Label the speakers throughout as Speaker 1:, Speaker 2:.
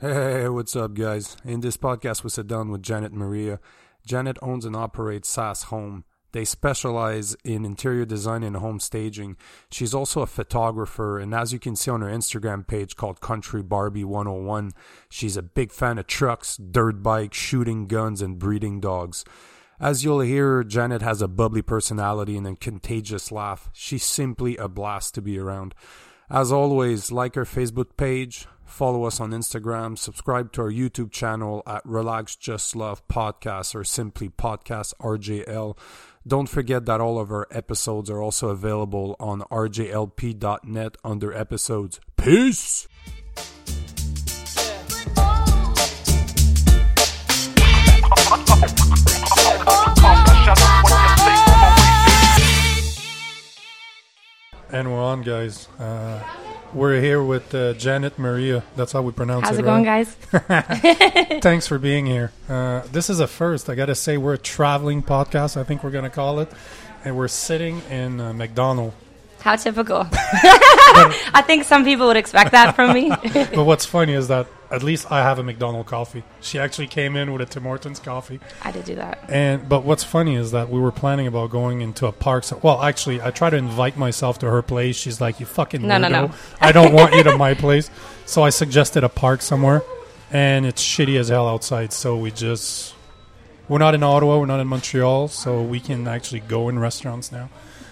Speaker 1: Hey, what's up, guys? In this podcast, we sit down with Janet Maria. Janet owns and operates SAS Home. They specialize in interior design and home staging. She's also a photographer, and as you can see on her Instagram page called Country Barbie 101, she's a big fan of trucks, dirt bikes, shooting guns, and breeding dogs. As you'll hear, Janet has a bubbly personality and a contagious laugh. She's simply a blast to be around. As always, like her Facebook page, follow us on Instagram, subscribe to our YouTube channel at Relax Just Love Podcast or simply Podcast RJL. Don't forget that all of our episodes are also available on rjlp.net under episodes. Peace! And we're on, guys. Uh, we're here with uh, Janet Maria. That's how we pronounce
Speaker 2: How's
Speaker 1: it.
Speaker 2: How's it going, guys?
Speaker 1: Thanks for being here. Uh, this is a first. I got to say, we're a traveling podcast, I think we're going to call it. And we're sitting in uh, McDonald.
Speaker 2: How typical. I think some people would expect that from me.
Speaker 1: but what's funny is that at least I have a McDonald coffee. She actually came in with a Tim Hortons coffee.
Speaker 2: I did do that.
Speaker 1: And but what's funny is that we were planning about going into a park. So, well, actually, I try to invite myself to her place. She's like, "You fucking
Speaker 2: No, no, no.
Speaker 1: I don't want you to my place." So I suggested a park somewhere, and it's shitty as hell outside. So we just we're not in Ottawa, we're not in Montreal, so we can actually go in restaurants now.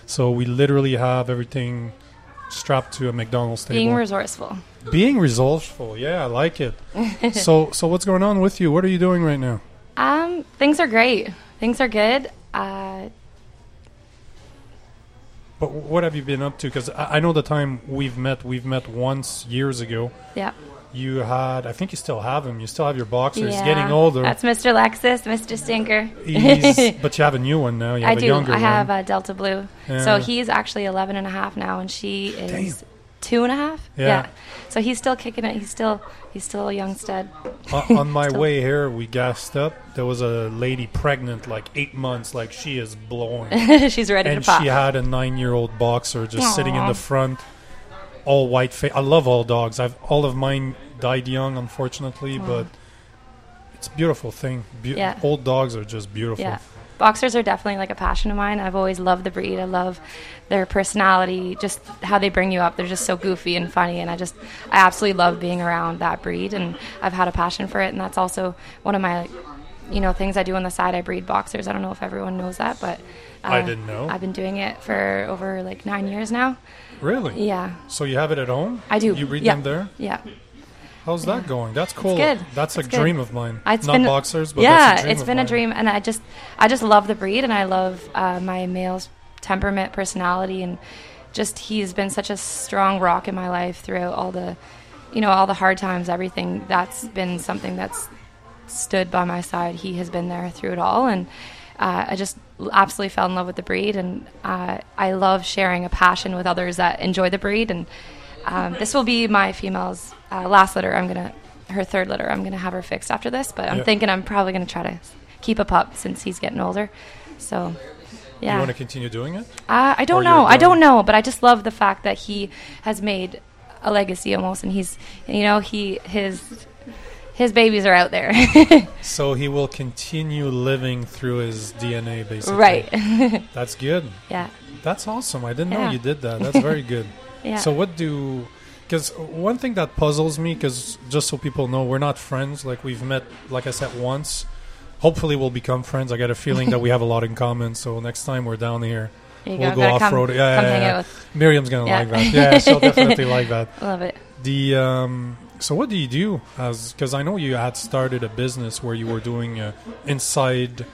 Speaker 1: So we literally have everything strapped to a McDonald's table.
Speaker 2: Being resourceful.
Speaker 1: Being resourceful, yeah, I like it. so, so what's going on with you? What are you doing right now?
Speaker 2: Um, things are great. Things are good. Uh,
Speaker 1: But what have you been up to? Because I I know the time we've met, we've met once years ago.
Speaker 2: yeah.
Speaker 1: You had, I think you still have him. You still have your boxer. He's
Speaker 2: Yeah.
Speaker 1: getting older.
Speaker 2: That's Mr. Lexus, Mr. Stinker.
Speaker 1: He's, but you have a new one now. You
Speaker 2: I
Speaker 1: have a
Speaker 2: do.
Speaker 1: younger
Speaker 2: I have
Speaker 1: one.
Speaker 2: a Delta Blue.
Speaker 1: Yeah.
Speaker 2: So he's actually 11 and a half now, and she is. Two and a half.
Speaker 1: Yeah.
Speaker 2: So he's still kicking it. He's still he's still a young stud.
Speaker 1: On- on my way here, we gassed up. There was a lady pregnant, like eight months, like she is blowing.
Speaker 2: She's ready
Speaker 1: and
Speaker 2: to pop.
Speaker 1: she had a nine-year-old boxer just sitting in the front, all white face. I love all dogs. I've all of mine died young, unfortunately, but it's a beautiful thing. Beau-
Speaker 2: Yeah.
Speaker 1: Old dogs are just beautiful.
Speaker 2: Yeah. Boxers are definitely like a passion of mine. I've always loved the breed. I love their personality, just how they bring you up. They're just so goofy and funny, and I just I absolutely love being around that breed. And I've had a passion for it, and that's also one of my, you know, things I do on the side. I breed boxers. I don't know if everyone knows that, but uh,
Speaker 1: I didn't know.
Speaker 2: I've been doing it for over like nine years now.
Speaker 1: Really?
Speaker 2: Yeah,
Speaker 1: So you have it at home?
Speaker 2: I do.
Speaker 1: You breed
Speaker 2: Yeah.
Speaker 1: them there?
Speaker 2: yeah.
Speaker 1: How's that going? That's cool.
Speaker 2: good.
Speaker 1: That's a
Speaker 2: It's good.
Speaker 1: dream of mine.
Speaker 2: It's
Speaker 1: Not
Speaker 2: been
Speaker 1: boxers, but
Speaker 2: yeah,
Speaker 1: that's a dream
Speaker 2: it's been a dream, and I just I just love the breed, and I love uh, my male's temperament, personality, and just he's been such a strong rock in my life throughout all the, you know, all the hard times, everything. That's been something that's stood by my side. He has been there through it all, and uh, I just absolutely fell in love with the breed, and uh, I love sharing a passion with others that enjoy the breed. And um, this will be my female's uh, last litter. I'm gonna her third litter. I'm gonna have her fixed after this, but I'm
Speaker 1: Yeah.
Speaker 2: thinking I'm probably gonna try to keep a pup since he's getting older. So. Yeah.
Speaker 1: You want to continue doing it?
Speaker 2: Uh, I don't
Speaker 1: you're
Speaker 2: know. I don't know, but I just love the fact that he has made a legacy almost, and he's, you know, he his his babies are out there,
Speaker 1: So he will continue living through his DNA, basically.
Speaker 2: right?
Speaker 1: That's good.
Speaker 2: yeah,
Speaker 1: That's awesome. I didn't know you did that. That's very good.
Speaker 2: yeah.
Speaker 1: So what do? Because one thing that puzzles me, because just so people know, we're not friends. Like we've met, like I said, once. Hopefully, we'll become friends. I got a feeling that we have a lot in common. So next time we're down here,
Speaker 2: you
Speaker 1: we'll
Speaker 2: go.
Speaker 1: go off road. Yeah, yeah, yeah. Miriam's gonna like that. Yeah, she'll definitely like that.
Speaker 2: Love it.
Speaker 1: The um, so what do you do as? Because I know you had started a business where you were doing uh, inside.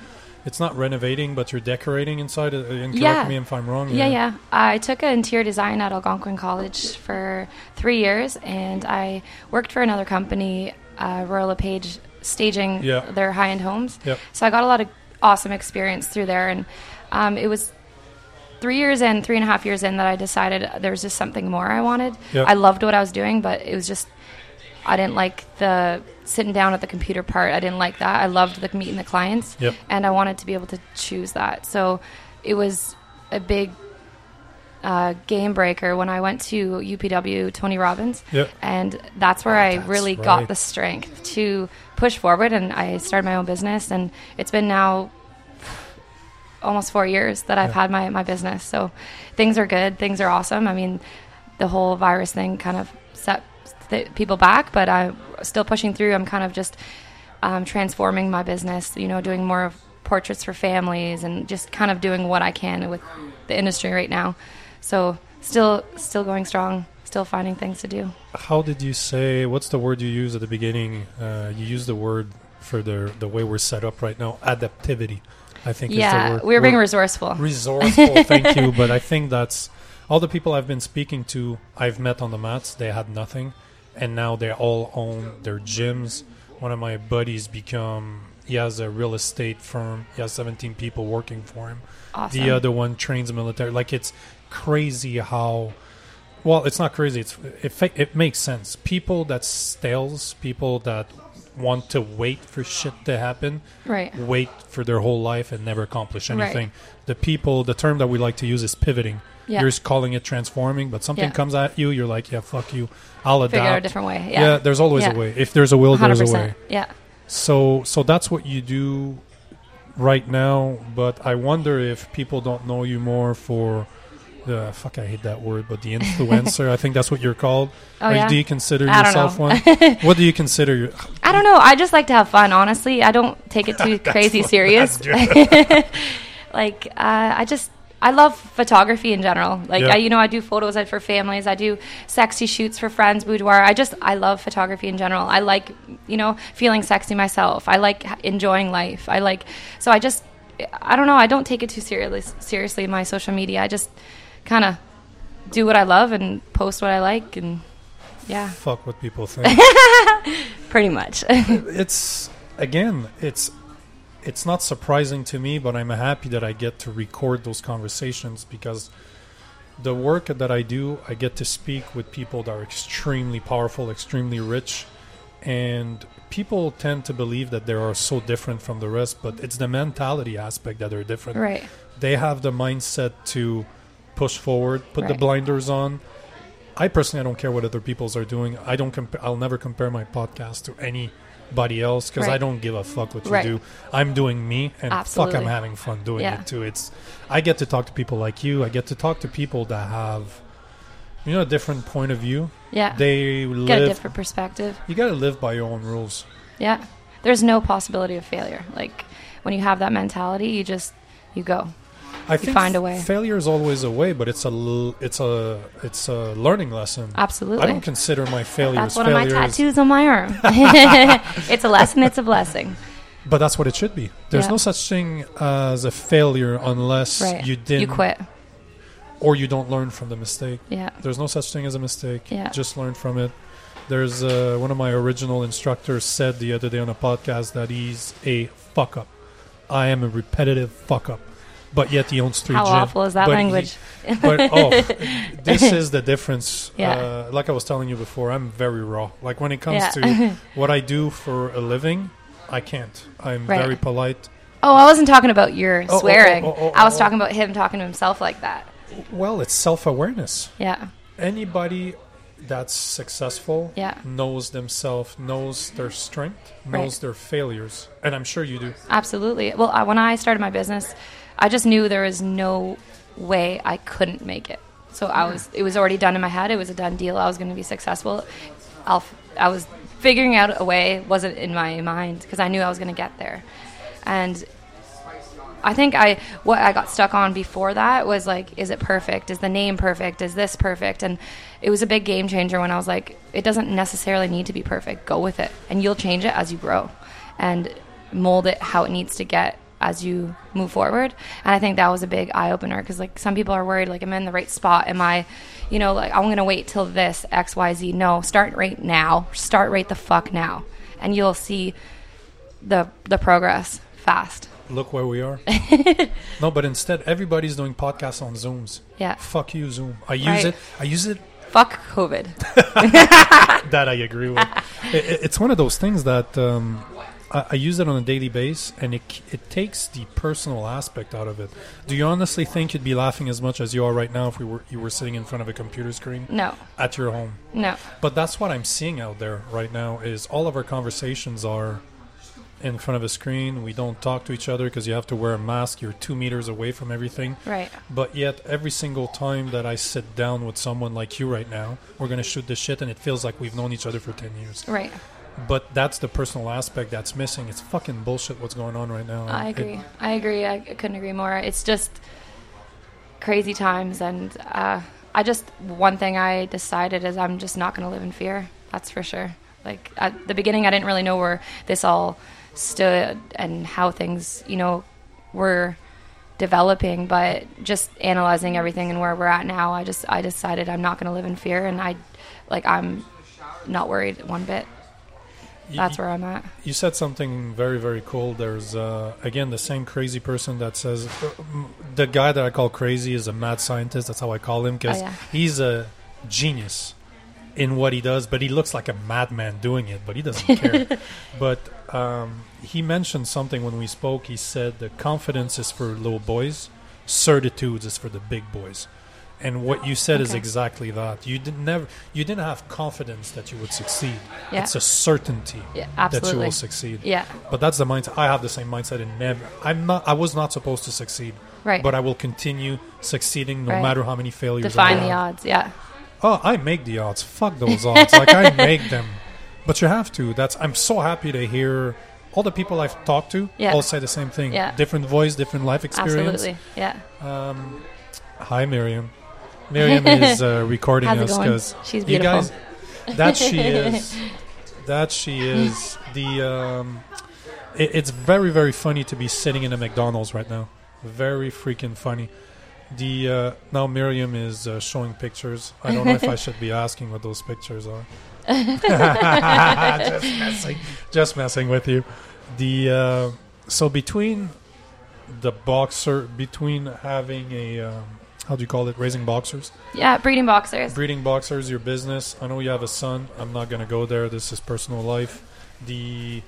Speaker 1: It's not renovating, but you're decorating inside. uh, And correct
Speaker 2: Yeah.
Speaker 1: me if I'm wrong.
Speaker 2: Yeah, yeah. I took an interior design at Algonquin College for three years, and I worked for another company, uh, Royal LePage, staging
Speaker 1: Yeah.
Speaker 2: their high-end homes.
Speaker 1: Yep.
Speaker 2: So I got a lot of awesome experience through there, and um, it was three years in, three and a half years in, that I decided there was just something more I wanted.
Speaker 1: Yep.
Speaker 2: I loved what I was doing, but it was just I didn't like the sitting down at the computer part. I didn't like that. I loved the meeting the clients,
Speaker 1: Yep.
Speaker 2: and I wanted to be able to choose that. So it was a big uh, game breaker when I went to UPW Tony Robbins,
Speaker 1: Yeah.
Speaker 2: and that's where I
Speaker 1: that's
Speaker 2: really
Speaker 1: right.
Speaker 2: got the strength to push forward. And I started my own business, and it's been now almost four years that I've
Speaker 1: Yeah.
Speaker 2: had my my business. So things are good, things are awesome. I mean, the whole virus thing kind of people back, but I'm still pushing through. I'm kind of just um, transforming my business. You know, doing more of portraits for families and just kind of doing what I can with the industry right now. So still, still going strong. Still finding things to do.
Speaker 1: How did you say? What's the word you use at the beginning? Uh, you used the word for the the way we're set up right now. Adaptivity, I think. is the
Speaker 2: yeah,
Speaker 1: word.
Speaker 2: we're being resourceful.
Speaker 1: resourceful. thank you, but I think that's all the people I've been speaking to. I've met on the mats. They had nothing, and now they all own their gyms. One of my buddies become. He has a real estate firm. He has 17 people working for him.
Speaker 2: awesome.
Speaker 1: The other one trains military. Like it's crazy how. Well, it's not crazy. It's it, it makes sense. People that stales, people that want to wait for shit to happen,
Speaker 2: right.
Speaker 1: wait for their whole life and never accomplish
Speaker 2: Right.
Speaker 1: anything. The people, the term that we like to use is pivoting.
Speaker 2: Yeah.
Speaker 1: You're just calling it transforming, but something
Speaker 2: Yeah.
Speaker 1: comes at you, you're like, yeah, fuck you. I'll adapt.
Speaker 2: Figure out a different way.
Speaker 1: yeah.
Speaker 2: Yeah.
Speaker 1: there's always a way. If there's a will, there's a way.
Speaker 2: Yeah.
Speaker 1: So, so that's what you do right now. But I wonder if people don't know you more for the fuck. I hate that word, but the influencer. I think that's what you're called.
Speaker 2: Oh yeah.
Speaker 1: Do you consider
Speaker 2: I
Speaker 1: yourself one? what do you consider? Your,
Speaker 2: I don't know. I just like to have fun. Honestly, I don't take it too crazy serious. like uh, I just I love photography in general. Like
Speaker 1: Yeah.
Speaker 2: I, you know, I do photos for families. I do sexy shoots for friends, boudoir. I just I love photography in general. I like you know feeling sexy myself. I like enjoying life. I like so I just I don't know. I don't take it too seriously. Seriously, my social media. I just kind of do what I love and post what I like and yeah,
Speaker 1: fuck what people think.
Speaker 2: pretty much.
Speaker 1: it's again it's it's not surprising to me but i'm happy that i get to record those conversations because the work that i do i get to speak with people that are extremely powerful extremely rich and people tend to believe that they are so different from the rest but it's the mentality aspect that are different
Speaker 2: right.
Speaker 1: they have the mindset to push forward, put the blinders on. I personally, I don't care what other people's are doing. I don't compare. I'll never compare my podcast to anybody else because I don't give a fuck what
Speaker 2: Right.
Speaker 1: you do. I'm doing me, and fuck, I'm having fun doing
Speaker 2: Yeah.
Speaker 1: it too. It's. I get to talk to people like you. I get to talk to people that have, you know, a different point of view.
Speaker 2: Yeah.
Speaker 1: They
Speaker 2: Get a different perspective.
Speaker 1: You got to live by your own rules.
Speaker 2: Yeah. There's no possibility of failure. Like when you have that mentality, you just you go.
Speaker 1: I think
Speaker 2: find a way.
Speaker 1: Failure is always a way, but it's a l- it's a it's a learning lesson.
Speaker 2: Absolutely.
Speaker 1: I don't consider my failures
Speaker 2: That's one of my tattoos on my arm. it's a lesson, it's a blessing.
Speaker 1: but that's what it should be. There's
Speaker 2: Yeah.
Speaker 1: no such thing as a failure unless
Speaker 2: Right.
Speaker 1: you didn't
Speaker 2: You quit.
Speaker 1: or you don't learn from the mistake.
Speaker 2: Yeah.
Speaker 1: There's no such thing as a mistake.
Speaker 2: Yeah.
Speaker 1: Just learn from it. There's uh, one of my original instructors said the other day on a podcast that he's a fuck up. I am a repetitive fuck up, but yet he owns three
Speaker 2: How awful is that
Speaker 1: but he-
Speaker 2: language?
Speaker 1: but oh, this is the difference.
Speaker 2: Yeah.
Speaker 1: Uh, like I was telling you before, I'm very raw. Like when it comes
Speaker 2: Yeah.
Speaker 1: to what I do for a living, I can't. I'm
Speaker 2: Right.
Speaker 1: very polite.
Speaker 2: oh, I wasn't talking about your
Speaker 1: oh,
Speaker 2: swearing.
Speaker 1: oh, oh,
Speaker 2: I was
Speaker 1: oh.
Speaker 2: talking about him talking to himself like that.
Speaker 1: Well, it's self awareness.
Speaker 2: Yeah.
Speaker 1: Anybody that's successful
Speaker 2: Yeah.
Speaker 1: knows themselves, knows their strength, knows
Speaker 2: Right.
Speaker 1: their failures, and I'm sure you do.
Speaker 2: Absolutely. Well, I, when I started my business, I just knew there was no way I couldn't make it. So I was. It was already done in my head. It was a done deal. I was going to be successful. I'll, I was figuring out a way. Wasn't in my mind because I knew I was going to get there. And I think I what I got stuck on before that was like, is it perfect? Is the name perfect? Is this perfect? And it was a big game changer when I was like, it doesn't necessarily need to be perfect. Go with it, and you'll change it as you grow, and mold it how it needs to get as you move forward. And I think that was a big eye opener because like some people are worried, like, am I in the right spot? Am I, you know, like I'm gonna wait till this X Y Z? No, start right now. Start right the fuck now, and you'll see the the progress fast.
Speaker 1: Look where we are. no, but instead, everybody's doing podcasts on Zooms.
Speaker 2: Yeah.
Speaker 1: Fuck you, Zoom. I use
Speaker 2: Right.
Speaker 1: it. I use it
Speaker 2: Fuck COVID.
Speaker 1: that I agree with. it, it- it's one of those things that um, I, I use it on a daily basis, and it it takes the personal aspect out of it. Do you honestly think you'd be laughing as much as you are right now if we were you were sitting in front of a computer screen
Speaker 2: No,
Speaker 1: at your home?
Speaker 2: no.
Speaker 1: But that's what I'm seeing out there right now. Is all of our conversations are in front of a screen. We don't talk to each other because you have to wear a mask. You're two meters away from everything.
Speaker 2: Right.
Speaker 1: But yet, every single time that I sit down with someone like you right now, we're gonna shoot the shit, and it feels like we've known each other for ten years.
Speaker 2: Right.
Speaker 1: But that's the personal aspect that's missing. It's fucking bullshit what's going on right now.
Speaker 2: I
Speaker 1: It-
Speaker 2: agree. I agree. I couldn't agree more. It's just crazy times, and uh, I just one thing I decided is I'm just not going to live in fear. That's for sure. Like at the beginning, I didn't really know where this all stood and how things, you know, were developing. But just analyzing everything and where we're at now, I just I decided I'm not going to live in fear, and I like I'm not worried one bit. That's where I'm at.
Speaker 1: You said something very, very cool. There's uh, again the same crazy person that says the guy that I call crazy is a mad scientist. That's how I call him because
Speaker 2: Oh, yeah.
Speaker 1: he's a genius in what he does, but he looks like a madman doing it. But he doesn't care. but um, he mentioned something when we spoke. He said the confidence is for little boys, certitudes is for the big boys. And what you said is exactly that. You didn't never, you didn't have confidence that you would succeed.
Speaker 2: Yeah.
Speaker 1: It's a certainty
Speaker 2: Yeah,
Speaker 1: that you will succeed.
Speaker 2: Yeah.
Speaker 1: But that's the mindset. I have the same mindset in never. I'm not. I was not supposed to succeed.
Speaker 2: Right.
Speaker 1: But I will continue succeeding no
Speaker 2: Right.
Speaker 1: matter how many failures.
Speaker 2: Define
Speaker 1: I
Speaker 2: the odds. Yeah.
Speaker 1: Oh, I make the odds. Fuck those odds. like I make them. But you have to. That's. I'm so happy to hear all the people I've talked to
Speaker 2: Yeah.
Speaker 1: all say the same thing.
Speaker 2: Yeah.
Speaker 1: Different voice, different life experience.
Speaker 2: Absolutely. Yeah.
Speaker 1: Um, hi, Miriam. Miriam is uh, recording
Speaker 2: How's
Speaker 1: us because
Speaker 2: She's
Speaker 1: you guys. That she is. That she is. The. Um, it, it's very very funny to be sitting in a McDonald's right now. Very freaking funny. The uh, now Miriam is uh, showing pictures. I don't know if I should be asking what those pictures are. just messing, just messing with you. The uh, so between the boxer, between having a um, how do you call it, raising boxers,
Speaker 2: Yeah. Breeding boxers.
Speaker 1: breeding boxers, your business. I know you have a son. I'm not gonna go there. This is personal life. The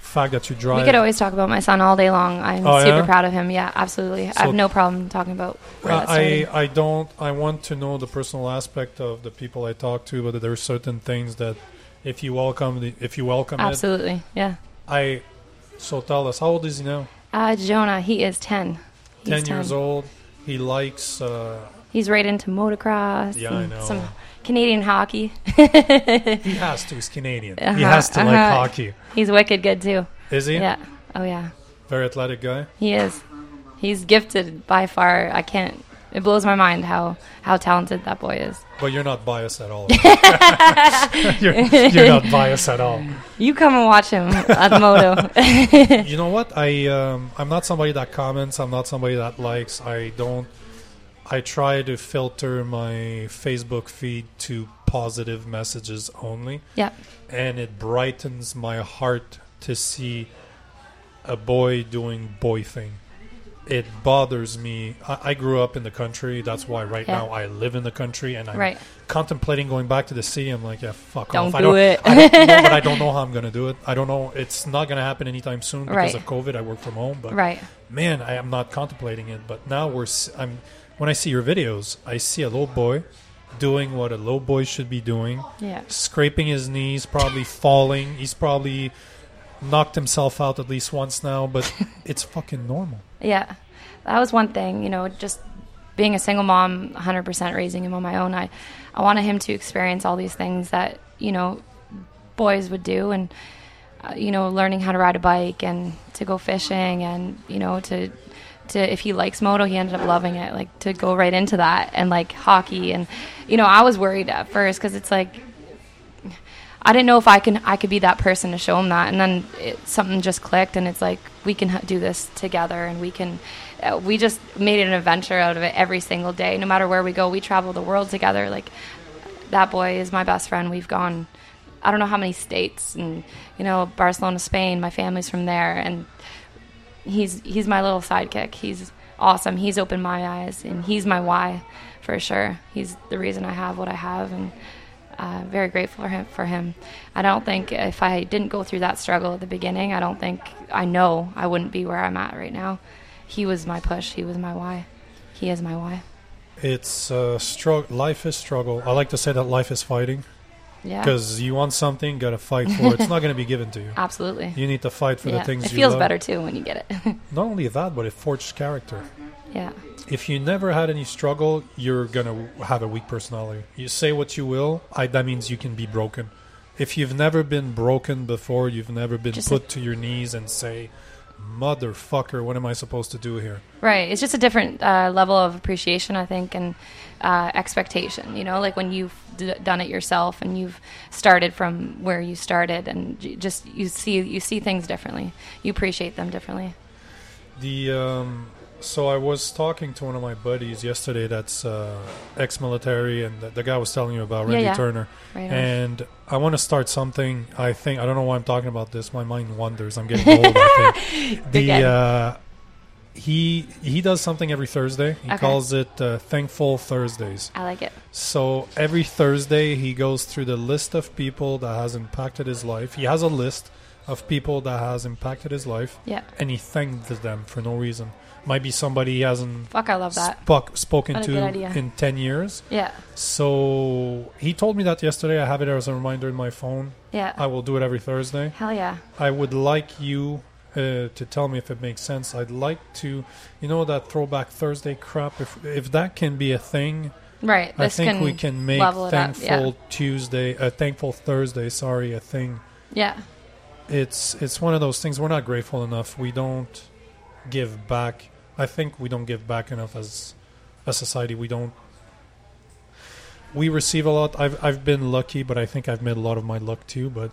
Speaker 1: fact that you drive.
Speaker 2: We could always talk about my son all day long. I'm
Speaker 1: Oh,
Speaker 2: super
Speaker 1: yeah?
Speaker 2: proud of him. Yeah, absolutely. I have no problem talking about where
Speaker 1: Uh, I. I don't. I want to know the personal aspect of the people I talk to, but there are certain things that if you welcome the, if you welcome it,
Speaker 2: Absolutely. Yeah.
Speaker 1: I. So tell us, how old is he now?
Speaker 2: Uh, Jonah, he is 10. He's
Speaker 1: Ten years old. He likes. Uh,
Speaker 2: He's right into motocross.
Speaker 1: Yeah, I know.
Speaker 2: Some Canadian hockey.
Speaker 1: he has to. He's Canadian. he
Speaker 2: Uh-huh,
Speaker 1: has to like
Speaker 2: uh-huh.
Speaker 1: hockey.
Speaker 2: He's wicked good too.
Speaker 1: Is he?
Speaker 2: Yeah. Oh yeah.
Speaker 1: Very athletic guy.
Speaker 2: He is. He's gifted by far. I can't. It blows my mind how how talented that boy is.
Speaker 1: But you're not biased at all. you're, you're not biased at all.
Speaker 2: You come and watch him at Moto.
Speaker 1: You know what? I um, I'm not somebody that comments. I'm not somebody that likes. I don't. I try to filter my Facebook feed to positive messages only,
Speaker 2: Yeah.
Speaker 1: and it brightens my heart to see a boy doing boy thing. It bothers me. I, I grew up in the country. That's why right
Speaker 2: Yeah.
Speaker 1: now I live in the country, and I'm
Speaker 2: Right.
Speaker 1: contemplating going back to the sea. I'm like, yeah, fuck
Speaker 2: Don't
Speaker 1: off. I
Speaker 2: do
Speaker 1: don't,
Speaker 2: it.
Speaker 1: I don't know, but I don't know how I'm gonna do it. I don't know. It's not gonna happen anytime soon because
Speaker 2: Right.
Speaker 1: of COVID. I work from home, but
Speaker 2: Right.
Speaker 1: man, I am not contemplating it. But now we're. I'm. When I see your videos, I see a little boy doing what a little boy should be doing,
Speaker 2: Yeah.
Speaker 1: scraping his knees, probably falling. He's probably knocked himself out at least once now, but it's fucking normal.
Speaker 2: Yeah, that was one thing. You know, just being a single mom, 100% raising him on my own. I, I wanted him to experience all these things that you know boys would do, and uh, you know, learning how to ride a bike and to go fishing, and you know, to to if he likes moto, he ended up loving it. Like to go right into that, and like hockey, and you know, I was worried at first because it's like I didn't know if I can I could be that person to show him that, and then it, something just clicked, and it's like we can do this together, and we can. Uh, we just made an adventure out of it every single day. No matter where we go, we travel the world together. Like that boy is my best friend. We've gone, I don't know how many states, and you know Barcelona, Spain. My family's from there, and he's he's my little sidekick. He's awesome. He's opened my eyes, and he's my why for sure. He's the reason I have what I have, and uh, very grateful for him. For him, I don't think if I didn't go through that struggle at the beginning, I don't think I know I wouldn't be where I'm at right now. He was my push. He was my why. He is my why.
Speaker 1: It's uh, struggle. Life is struggle. I like to say that life is fighting
Speaker 2: Yeah,
Speaker 1: because you want something, got to fight for it. It's not going to be given to you.
Speaker 2: absolutely.
Speaker 1: You need to fight for
Speaker 2: yeah.
Speaker 1: the things
Speaker 2: it
Speaker 1: you
Speaker 2: feels better too when you get it.
Speaker 1: Not only that, but it forges character.
Speaker 2: yeah,
Speaker 1: If you never had any struggle, you're gonna have a weak personality. You say what you will, I, that means you can be broken. If you've never been broken before, you've never been
Speaker 2: Just
Speaker 1: put to your knees and say, "Motherfucker, what am I supposed to do here?"
Speaker 2: right. It's just a different uh, level of appreciation, I think, and uh, expectation. You know, like when you've d- done it yourself and you've started from where you started, and j- just you see you see things differently. You appreciate them differently.
Speaker 1: The um, so I was talking to one of my buddies yesterday. That's uh, ex-military, and the, the guy was telling you about
Speaker 2: Yeah,
Speaker 1: Randy
Speaker 2: yeah.
Speaker 1: Turner.
Speaker 2: Right.
Speaker 1: And I want to start something. I think I don't know why I'm talking about this. My mind wanders. I'm getting old. I think. the uh, he he does something every Thursday. He
Speaker 2: Okay.
Speaker 1: calls it uh, Thankful Thursdays.
Speaker 2: I like it.
Speaker 1: So every Thursday he goes through the list of people that has impacted his life. He has a list of people that has impacted his life,
Speaker 2: Yeah.
Speaker 1: and he thanks them for no reason. Might be somebody he hasn't
Speaker 2: Fuck, I love that.
Speaker 1: spoke, spoken
Speaker 2: What a good
Speaker 1: to in ten years.
Speaker 2: Yeah.
Speaker 1: So he told me that yesterday. I have it as a reminder in my phone.
Speaker 2: Yeah.
Speaker 1: I will do it every Thursday.
Speaker 2: Hell yeah.
Speaker 1: I would like you uh, to tell me if it makes sense. I'd like to, you know, that throwback Thursday crap. If if that can be a thing,
Speaker 2: Right.
Speaker 1: I
Speaker 2: This
Speaker 1: think
Speaker 2: can
Speaker 1: we can make
Speaker 2: level it up,
Speaker 1: thankful
Speaker 2: yeah.
Speaker 1: Tuesday, uh, thankful Thursday. Sorry, a thing.
Speaker 2: Yeah.
Speaker 1: It's it's one of those things. We're not grateful enough. We don't give back. I think we don't give back enough as a society. We don't. We receive a lot. I've I've been lucky, but I think I've made a lot of my luck too. But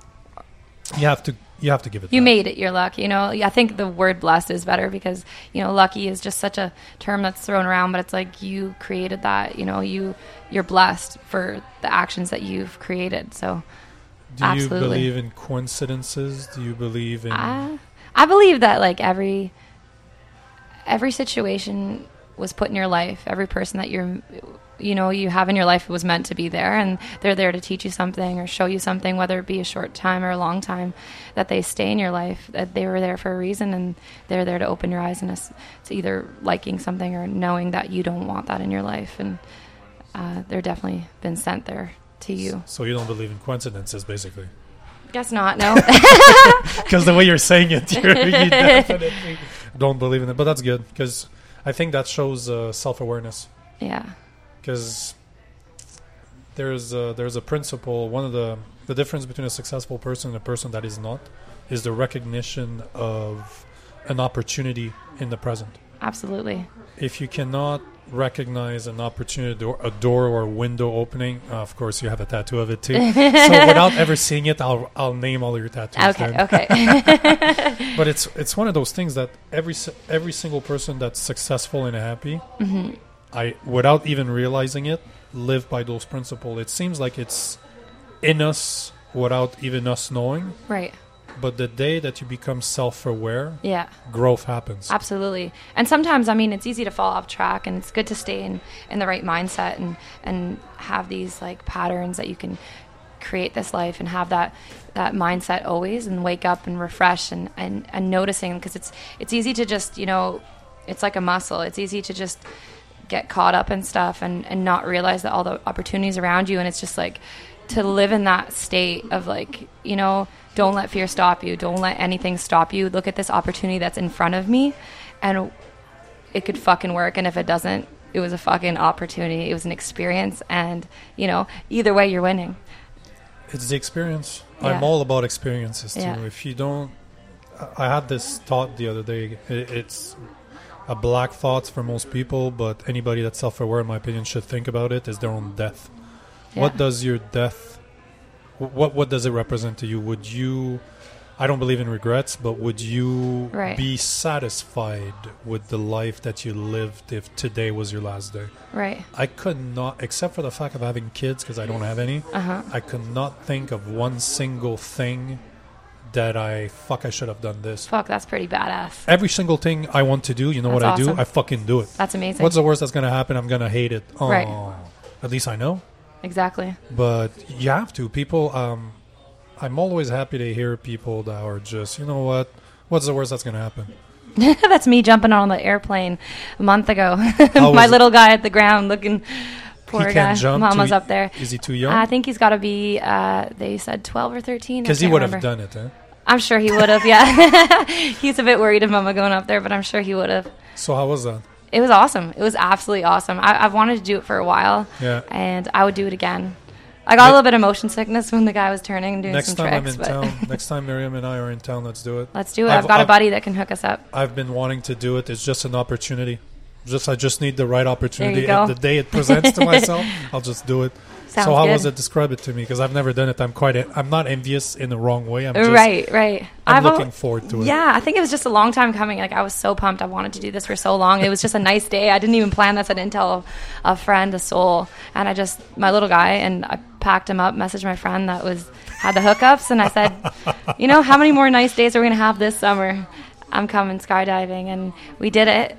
Speaker 1: you have to you have to give it.
Speaker 2: You
Speaker 1: back.
Speaker 2: made it your luck. You know, I think the word blessed is better because, you know, lucky is just such a term that's thrown around, but it's like you created that, you know, you you're blessed for the actions that you've created. So,
Speaker 1: Do you
Speaker 2: absolutely.
Speaker 1: believe in coincidences? Do you believe in?
Speaker 2: I I believe that like every every situation was put in your life. Every person that you're you know you have in your life was meant to be there and they're there to teach you something or show you something whether it be a short time or a long time that they stay in your life that they were there for a reason and they're there to open your eyes and us to either liking something or knowing that you don't want that in your life and uh, they're definitely been sent there to you
Speaker 1: so you don't believe in coincidences, basically,
Speaker 2: guess not no
Speaker 1: because the way you're saying it, you're, you definitely don't believe in it. But that's good because I think that shows uh, self-awareness.
Speaker 2: yeah
Speaker 1: because there's a, there's a principle. One of the the difference between a successful person and a person that is not is the recognition of an opportunity in the present.
Speaker 2: Absolutely
Speaker 1: If you cannot recognize an opportunity, door, a door or a window opening, uh, of course you have a tattoo of it too. so without ever seeing it, I'll I'll name all your tattoos.
Speaker 2: okay
Speaker 1: then.
Speaker 2: okay
Speaker 1: But it's it's one of those things that every every single person that's successful and happy,
Speaker 2: hmm
Speaker 1: I without even realizing it, live by those principles. It seems like it's in us without even us knowing.
Speaker 2: right
Speaker 1: But the day that you become self-aware,
Speaker 2: yeah
Speaker 1: growth happens.
Speaker 2: Absolutely. And sometimes, I mean, it's easy to fall off track, and it's good to stay in, in the right mindset and, and have these like patterns that you can create this life and have that that mindset always and wake up and refresh and, and, and noticing because it's it's easy to just you know it's like a muscle it's easy to just get caught up in stuff and, and not realize that all the opportunities around you and it's just like to live in that state of like you know don't let fear stop you don't let anything stop you look at this opportunity that's in front of me and it could fucking work and if it doesn't it was a fucking opportunity it was an experience and you know either way you're winning
Speaker 1: It's the experience.
Speaker 2: Yeah.
Speaker 1: I'm all about experiences too.
Speaker 2: Yeah.
Speaker 1: If you don't, I I had this thought the other day. It's a black thought for most people, but anybody that's self-aware, in my opinion, should think about it. Is their own death. What does your death? What what does it represent to you? Would you? I don't believe in regrets, but would you
Speaker 2: Right.
Speaker 1: be satisfied with the life that you lived if today was your last day?
Speaker 2: right
Speaker 1: I could not, except for the fact of having kids, because I don't have any.
Speaker 2: uh-huh
Speaker 1: I could not think of one single thing that I fuck I should have done this.
Speaker 2: fuck that's pretty badass
Speaker 1: Every single thing I want to do, you know what
Speaker 2: That's
Speaker 1: I do? I fucking do it.
Speaker 2: that's amazing
Speaker 1: What's the worst that's gonna happen? I'm gonna hate it. Oh,
Speaker 2: Right.
Speaker 1: at least I know.
Speaker 2: Exactly.
Speaker 1: but you have to. People, um, I'm always happy to hear people that are just, you know what, what's the worst that's going to happen?
Speaker 2: That's me jumping on the airplane a month ago. My little guy at the ground looking. Poor
Speaker 1: he
Speaker 2: guy. Mama's up there.
Speaker 1: Is he too young?
Speaker 2: I think he's got to be. Uh, they said twelve or thirteen.
Speaker 1: Because he would have done it. Eh?
Speaker 2: I'm sure he would have. Yeah, he's a bit worried of Mama going up there, but I'm sure he would have.
Speaker 1: So how was that?
Speaker 2: It was awesome. It was absolutely awesome. I, I've wanted to do it for a while,
Speaker 1: Yeah.
Speaker 2: and I would do it again. I got a little bit of motion sickness when the guy was turning and doing
Speaker 1: Next
Speaker 2: some
Speaker 1: time
Speaker 2: tricks,
Speaker 1: I'm in town, next time Miriam and I are in town, let's do it.
Speaker 2: let's do it.
Speaker 1: I've-
Speaker 2: I've, got a
Speaker 1: I've-
Speaker 2: buddy that can hook us up.
Speaker 1: I've been wanting to do it. It's just an opportunity. Just I just need the right opportunity. And the day it presents to myself, I'll just do it.
Speaker 2: Sounds
Speaker 1: so how
Speaker 2: good.
Speaker 1: was it? Describe it to me because I've never done it. I'm quite. I'm not envious in the wrong way. I'm just,
Speaker 2: right, right.
Speaker 1: I'm
Speaker 2: I've al-
Speaker 1: looking forward to it.
Speaker 2: Yeah, I think it was just a long time coming. Like I was so pumped. I wanted to do this for so long. It was just a nice day. I didn't even plan this. I didn't tell a friend, a soul, and I just my little guy and I packed him up. Messaged my friend that was had the hookups, and I said, you know, how many more nice days are we gonna have this summer? I'm coming skydiving, and we did it.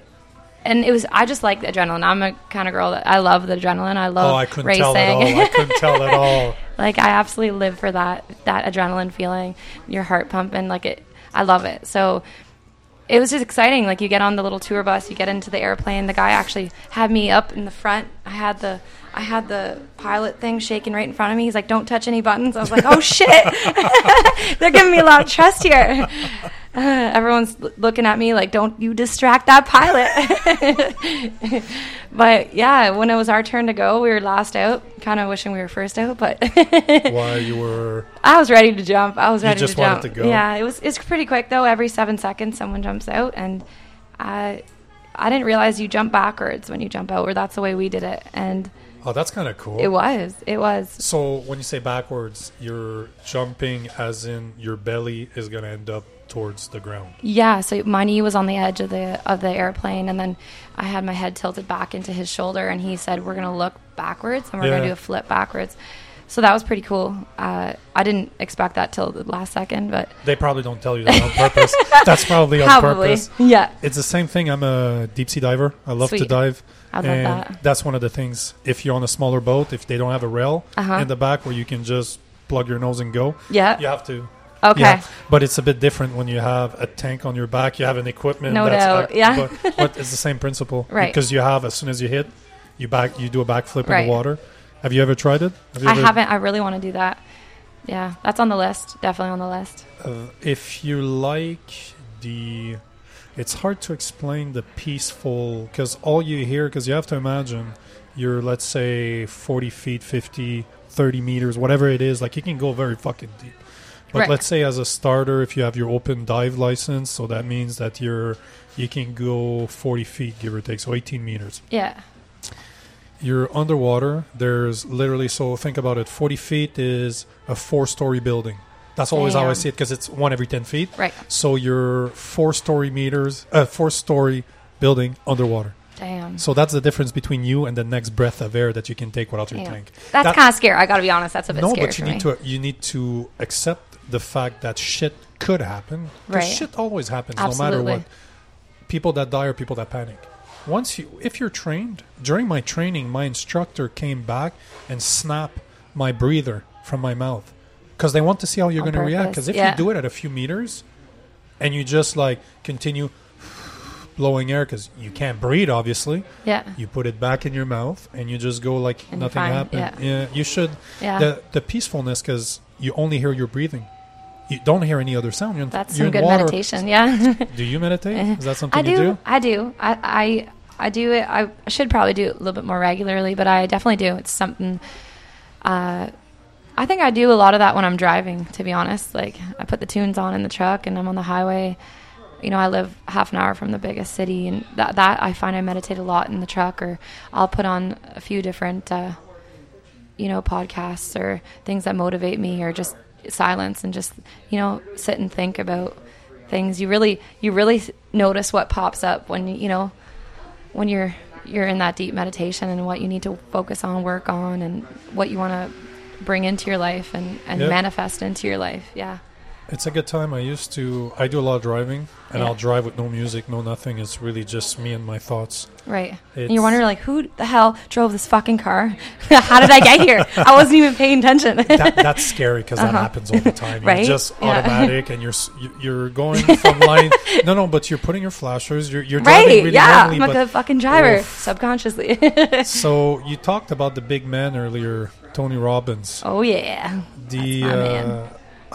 Speaker 2: And it was I just like the adrenaline. I'm a kind of girl that I love the adrenaline. I love
Speaker 1: Oh, I couldn't
Speaker 2: racing.
Speaker 1: tell at all. I couldn't tell at all.
Speaker 2: Like I absolutely live for that that adrenaline feeling, your heart pumping. Like it, I love it. So it was just exciting. Like you get on the little tour bus, you get into the airplane. The guy actually had me up in the front. I had the I had the pilot thing shaking right in front of me. He's like, "Don't touch any buttons." I was like, "Oh shit!" They're giving me a lot of trust here. Uh, everyone's l- looking at me like, "Don't you distract that pilot." but yeah, when it was our turn to go, we were last out. Kind of wishing we were first out, but
Speaker 1: Why you were?
Speaker 2: I was ready to jump. I was ready
Speaker 1: just
Speaker 2: to
Speaker 1: wanted
Speaker 2: jump.
Speaker 1: to go.
Speaker 2: Yeah, it was it's pretty quick though. Every seven seconds, someone jumps out, and I I didn't realize you jump backwards when you jump out, or that's the way we did it, and
Speaker 1: Oh, that's kind of cool.
Speaker 2: it was it was
Speaker 1: So when you say backwards, you're jumping as in your belly is going to end up towards the ground.
Speaker 2: yeah. So my knee was on the edge of the of the airplane, and then I had my head tilted back into his shoulder, and he said, "We're gonna look backwards, and we're
Speaker 1: Yeah.
Speaker 2: gonna do a flip backwards." So that was pretty cool. Uh, I didn't expect that till the last second, but
Speaker 1: They probably don't tell you that on purpose. That's probably on
Speaker 2: probably
Speaker 1: purpose.
Speaker 2: yeah.
Speaker 1: It's the same thing. I'm a deep sea diver. I love to dive.
Speaker 2: I love
Speaker 1: and
Speaker 2: that.
Speaker 1: that's one of the things. If you're on a smaller boat, if they don't have a rail
Speaker 2: Uh-huh.
Speaker 1: in the back where you can just plug your nose and go,
Speaker 2: Yeah.
Speaker 1: you have to.
Speaker 2: Okay.
Speaker 1: Yeah, but it's a bit different when you have a tank on your back. You have an equipment.
Speaker 2: No
Speaker 1: that's
Speaker 2: doubt,
Speaker 1: ac-
Speaker 2: yeah.
Speaker 1: But, but it's the same principle,
Speaker 2: Right.
Speaker 1: Because you have as soon as you hit, you back, you do a backflip in the water. Have you ever tried it? Have
Speaker 2: I
Speaker 1: ever-
Speaker 2: haven't. I really want to do that. Yeah, that's on the list. Definitely on the list.
Speaker 1: Uh, if you like the, it's hard to explain the peaceful because all you hear because you have to imagine you're let's say 40 feet 50 30 meters whatever it is like you can go very fucking deep but
Speaker 2: Right.
Speaker 1: let's say as a starter if you have your open dive license so that means that you're you can go 40 feet give or take so 18 meters
Speaker 2: Yeah.
Speaker 1: You're underwater there's literally so think about it 40 feet is a four story building that's always how i see it because it's one every 10 feet
Speaker 2: Right.
Speaker 1: so you're four story meters, uh, four story building underwater.
Speaker 2: Damn.
Speaker 1: So that's the difference between you and the next breath of air that you can take without your
Speaker 2: Damn.
Speaker 1: tank.
Speaker 2: That's
Speaker 1: That-
Speaker 2: kind of scary. I got to be honest. That's a bit
Speaker 1: no,
Speaker 2: scary
Speaker 1: but you need
Speaker 2: me.
Speaker 1: to you need to accept the fact that shit could happen.
Speaker 2: Right.
Speaker 1: shit always happens, no matter what. People that die are people that panic. Once you, if you're trained, during my training, my instructor came back and snapped my breather from my mouth because they want to see how you're going to react. Because if
Speaker 2: yeah.
Speaker 1: you do it at a few meters, and you just like continue blowing air because you can't breathe, obviously,
Speaker 2: Yeah.
Speaker 1: you put it back in your mouth and you just go like
Speaker 2: And
Speaker 1: nothing
Speaker 2: fine,
Speaker 1: happened.
Speaker 2: yeah.
Speaker 1: you should
Speaker 2: Yeah.
Speaker 1: the the peacefulness because you only hear your breathing. You don't hear any other sound. You're in,
Speaker 2: That's
Speaker 1: you're
Speaker 2: some
Speaker 1: in
Speaker 2: good
Speaker 1: water.
Speaker 2: meditation. Yeah.
Speaker 1: Do you meditate? Is that something
Speaker 2: I do,
Speaker 1: you do?
Speaker 2: I do. I, I do it. I should probably do it a little bit more regularly, but I definitely do. It's something. Uh, I think I do a lot of that when I'm driving. To be honest, like I put the tunes on in the truck and I'm on the highway. You know, I live half an hour from the biggest city, and that that I find I meditate a lot in the truck, or I'll put on a few different, uh, you know, podcasts or things that motivate me, or just silence and just you know sit and think about things. You really you really notice what pops up when you know when you're you're in that deep meditation and what you need to focus on, work on, and what you want to bring into your life and and
Speaker 1: Yeah.
Speaker 2: manifest into your life. Yeah,
Speaker 1: It's a good time. I used to. I do a lot of driving, and
Speaker 2: Yeah.
Speaker 1: I'll drive with no music, no nothing. It's really just me and my thoughts.
Speaker 2: Right. And you're wondering, like, who the hell drove this fucking car? How did I get here? I wasn't even paying attention.
Speaker 1: That, that's scary because that
Speaker 2: Uh-huh.
Speaker 1: happens all the time.
Speaker 2: Right?
Speaker 1: You're just
Speaker 2: Yeah.
Speaker 1: automatic, and you're you- you're going from line. No, no, but you're putting your flashers. You're you're driving
Speaker 2: right.
Speaker 1: really
Speaker 2: yeah.
Speaker 1: normally,
Speaker 2: I'm a fucking driver,
Speaker 1: Oof.
Speaker 2: subconsciously.
Speaker 1: So you talked about the big man earlier, Tony Robbins.
Speaker 2: oh, yeah.
Speaker 1: The uh,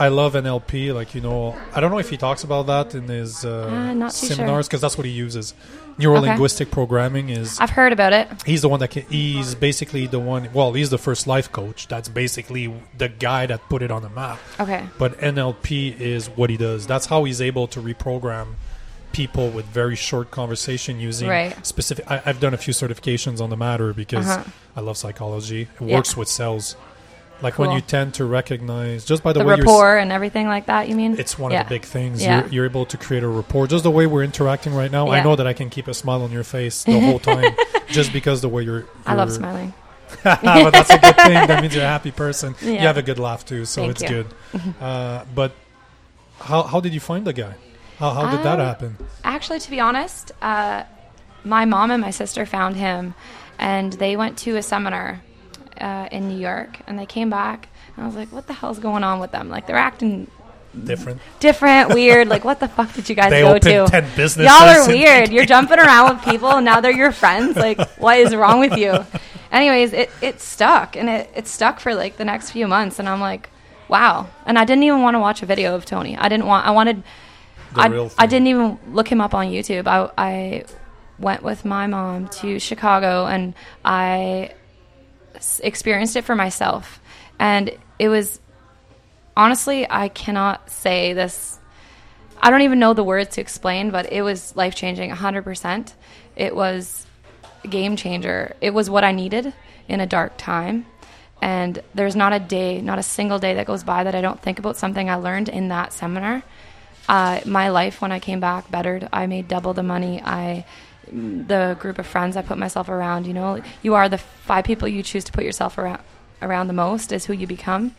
Speaker 1: I love NLP. Like you know, I don't know if he talks about that in his uh,
Speaker 2: sure.
Speaker 1: seminars because that's what he uses. Neuro linguistic programming is.
Speaker 2: I've heard about it.
Speaker 1: He's the one that can, he's basically the one. Well, he's the first life coach. That's basically the guy that put it on the map.
Speaker 2: Okay.
Speaker 1: But NLP is what he does. That's how he's able to reprogram people with very short conversation using
Speaker 2: Right.
Speaker 1: specific. I, I've done a few certifications on the matter because
Speaker 2: Uh-huh.
Speaker 1: I love psychology. It
Speaker 2: Yeah.
Speaker 1: works with cells. Like when you tend to recognize just by the,
Speaker 2: The
Speaker 1: way you're.
Speaker 2: rapport and everything like that, you mean?
Speaker 1: It's one
Speaker 2: Yeah.
Speaker 1: of the big things.
Speaker 2: Yeah.
Speaker 1: You're, you're able to create a rapport. Just the way we're interacting right now, I know that I can keep a smile on your face the whole time, just because the way you're.
Speaker 2: I love smiling.
Speaker 1: but that's a good thing. That means you're a happy person. You have a good laugh too, so
Speaker 2: Thank
Speaker 1: it's
Speaker 2: you.
Speaker 1: good. Uh, but how how did you find the guy? How how did that
Speaker 2: Um,
Speaker 1: happen?
Speaker 2: Actually, to be honest, uh, my mom and my sister found him, and they went to a seminar uh, in New York, and they came back, and I was like, "What the hell's going on with them? Like, they're acting
Speaker 1: Different.
Speaker 2: different, weird. Like, what the fuck did you guys
Speaker 1: They
Speaker 2: go to?
Speaker 1: ten businesses.
Speaker 2: Y'all are weird. You're jumping around with people, and now they're your friends. Like, what is wrong with you? Anyways, it, it stuck, and it, it stuck for like the next few months, and I'm like, wow. And I didn't even want to watch a video of Tony. I didn't want. I wanted. I, I didn't even look him up on YouTube. I, I went with my mom to Chicago, and I experienced it for myself, and it was honestly, I cannot say this. I don't even know the words to explain, but it was life changing 100%. It was game changer. It was what I needed in a dark time. And there's not a day, not a single day that goes by that I don't think about something I learned in that seminar. Uh, my life when I came back bettered. I made double the money. I the group of friends I put myself around. You know, you are the five people you choose to put yourself around around the most is who you become,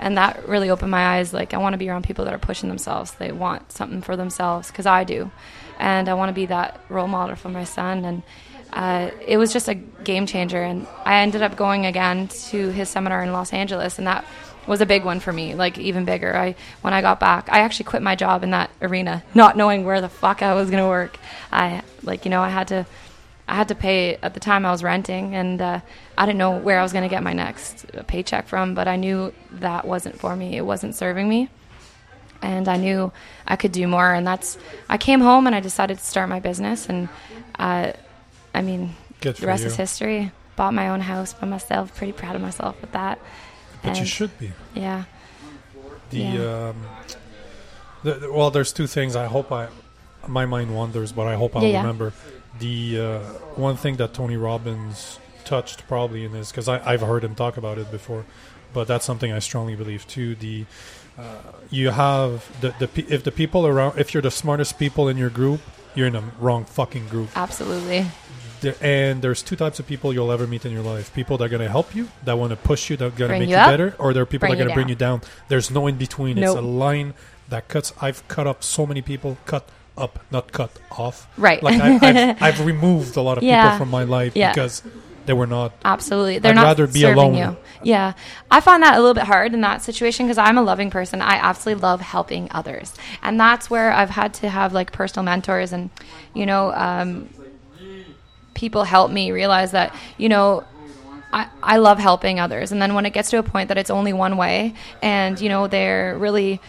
Speaker 2: and that really opened my eyes. Like I want to be around people that are pushing themselves. They want something for themselves because I do, and I want to be that role model for my son. And uh, it was just a game changer. And I ended up going again to his seminar in Los Angeles, and that was a big one for me, like even bigger. I when I got back, I actually quit my job in that arena, not knowing where the fuck I was gonna work. I like you know I had to I had to pay at the time I was renting, and uh, I didn't know where I was gonna get my next paycheck from, but I knew that wasn't for me. It wasn't serving me, and I knew I could do more. And that's I came home and I decided to start my business, and uh, I mean the rest
Speaker 1: you.
Speaker 2: is history. Bought my own house by myself. Pretty proud of myself with that.
Speaker 1: But you should be.
Speaker 2: Yeah.
Speaker 1: The
Speaker 2: Yeah.
Speaker 1: um, the, the- well, there's two things. I hope I, my mind wanders, but I hope I'll
Speaker 2: yeah.
Speaker 1: remember. The uh, one thing that Tony Robbins touched probably in this because I've heard him talk about it before, but that's something I strongly believe too. The uh, you have the the if the people around if you're the smartest people in your group, you're in the wrong fucking group.
Speaker 2: Absolutely.
Speaker 1: There, and there's two types of people you'll ever meet in your life: people that are going to help you, that want to push you, that are going to make
Speaker 2: you
Speaker 1: you, better, or there are people
Speaker 2: bring
Speaker 1: that are going to bring you down. There's no in between. It's a line that cuts. I've cut up so many people. Cut up, not cut off.
Speaker 2: Right.
Speaker 1: Like I, I've, I've removed a lot of
Speaker 2: Yeah.
Speaker 1: people from my life
Speaker 2: Yeah.
Speaker 1: because they were not.
Speaker 2: Absolutely. They're
Speaker 1: I'd
Speaker 2: not
Speaker 1: rather be alone.
Speaker 2: you. Yeah. I find that a little bit hard in that situation because I'm a loving person. I absolutely love helping others. And that's where I've had to have like personal mentors and, you know, um, people help me realize that, you know, I, I love helping others. And then when it gets to a point that it's only one way and, you know, they're really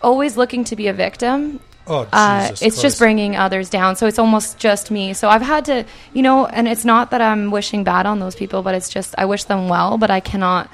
Speaker 2: always looking to be a victim,
Speaker 1: Oh,
Speaker 2: uh, it's just bringing others down. So it's almost just me. So I've had to, you know, and it's not that I'm wishing bad on those people, but it's just I wish them well, but I cannot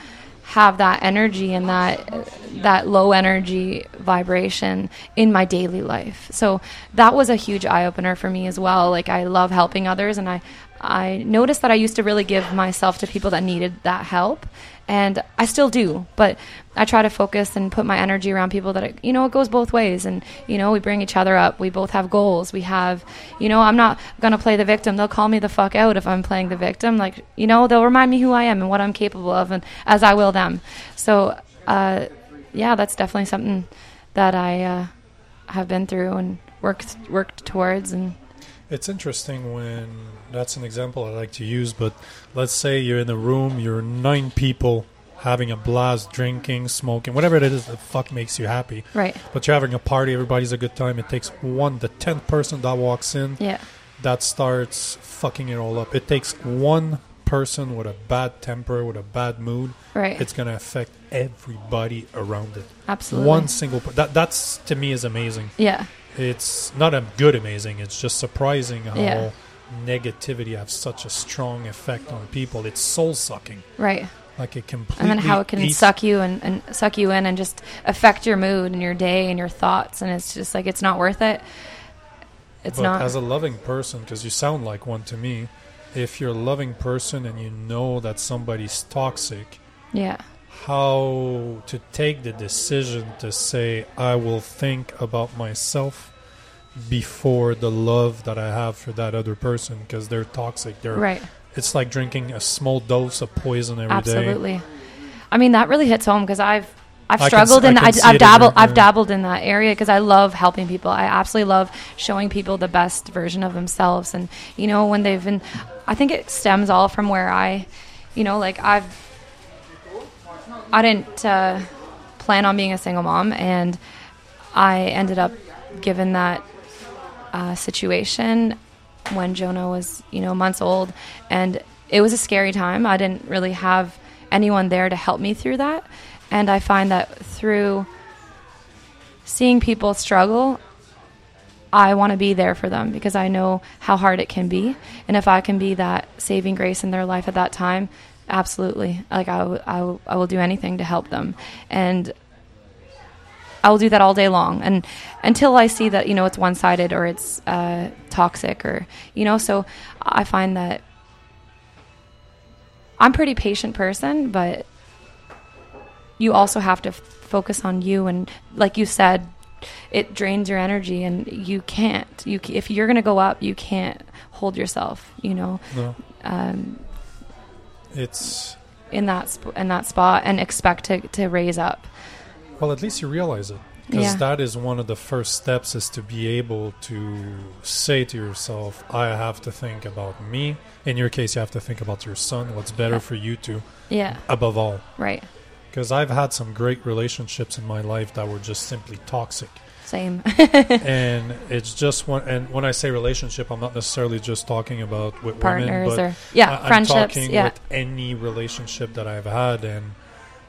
Speaker 2: have that energy and that that low energy vibration in my daily life. So that was a huge eye opener for me as well. Like I love helping others and I I noticed that I used to really give myself to people that needed that help and I still do, but I try to focus and put my energy around people that it, you know it goes both ways, and you know we bring each other up. We both have goals. We have, you know, I'm not gonna play the victim. They'll call me the fuck out if I'm playing the victim. Like you know, they'll remind me who I am and what I'm capable of, and as I will them. So. Uh, yeah, that's definitely something that I uh, have been through and worked worked towards. And
Speaker 1: It's interesting when that's an example I like to use, but let's say you're in a room, you're nine people having a blast, drinking, smoking, whatever it is that fuck makes you happy.
Speaker 2: right,
Speaker 1: But you're having a party, everybody's a good time. It takes one, the tenth person that walks in,
Speaker 2: yeah,
Speaker 1: that starts fucking it all up. It takes one person with a bad temper, with a bad mood.
Speaker 2: right,
Speaker 1: It's gonna affect everybody around it.
Speaker 2: absolutely.
Speaker 1: One single per- that that's to me is amazing.
Speaker 2: yeah,
Speaker 1: It's not a good amazing. It's just surprising how
Speaker 2: Yeah.
Speaker 1: Negativity have such a strong effect on people. It's soul sucking.
Speaker 2: right.
Speaker 1: Like it completely.
Speaker 2: and then how it can
Speaker 1: eats-
Speaker 2: suck you and, and suck you in and just affect your mood and your day and your thoughts and it's just like it's not worth it it's
Speaker 1: but
Speaker 2: not
Speaker 1: as a loving person, because you sound like one to me. If you're a loving person and you know that somebody's toxic,
Speaker 2: yeah
Speaker 1: how to take the decision to say I will think about myself before the love that I have for that other person because they're toxic. They're
Speaker 2: right
Speaker 1: it's like drinking a small dose of poison every day.
Speaker 2: absolutely i mean that really hits home because i've I've
Speaker 1: I can s-
Speaker 2: struggled
Speaker 1: I
Speaker 2: in
Speaker 1: can
Speaker 2: that.
Speaker 1: see
Speaker 2: I,
Speaker 1: it
Speaker 2: I've dabbled. I've dabbled in that area because I love helping people. I absolutely love showing people the best version of themselves. And you know, when they've been, I think it stems all from where I, you know, like I've, I didn't uh, plan on being a single mom, and I ended up given that uh, situation when Jonah was, you know, months old, and it was a scary time. I didn't really have anyone there to help me through that, and I find that through seeing people struggle, I want to be there for them because I know how hard it can be, and if I can be that saving grace in their life at that time, absolutely, like I, w- I, w- I will do anything to help them, and I will do that all day long, and until I see that you know it's one sided or it's uh, toxic or you know. So I find that I'm a pretty patient person, but you also have to f- focus on you, and like you said, it drains your energy, and you can't. You c- if you're gonna go up, you can't hold yourself. You know,
Speaker 1: No,
Speaker 2: um,
Speaker 1: it's
Speaker 2: in that sp- in that spot, and expect to to raise up.
Speaker 1: Well, at least you realize it because
Speaker 2: Yeah.
Speaker 1: that is one of the first steps is to be able to say to yourself, "I have to think about me." In your case, you have to think about your son. What's better
Speaker 2: Yeah.
Speaker 1: for you to
Speaker 2: Yeah,
Speaker 1: above all.
Speaker 2: right.
Speaker 1: Because I've had some great relationships in my life that were just simply toxic.
Speaker 2: Same.
Speaker 1: and it's just one. And when I say relationship, I'm not necessarily just talking about with
Speaker 2: Partners
Speaker 1: women,
Speaker 2: or yeah,
Speaker 1: I- I'm
Speaker 2: friendships.
Speaker 1: talking
Speaker 2: Yeah,
Speaker 1: with any relationship that I've had, and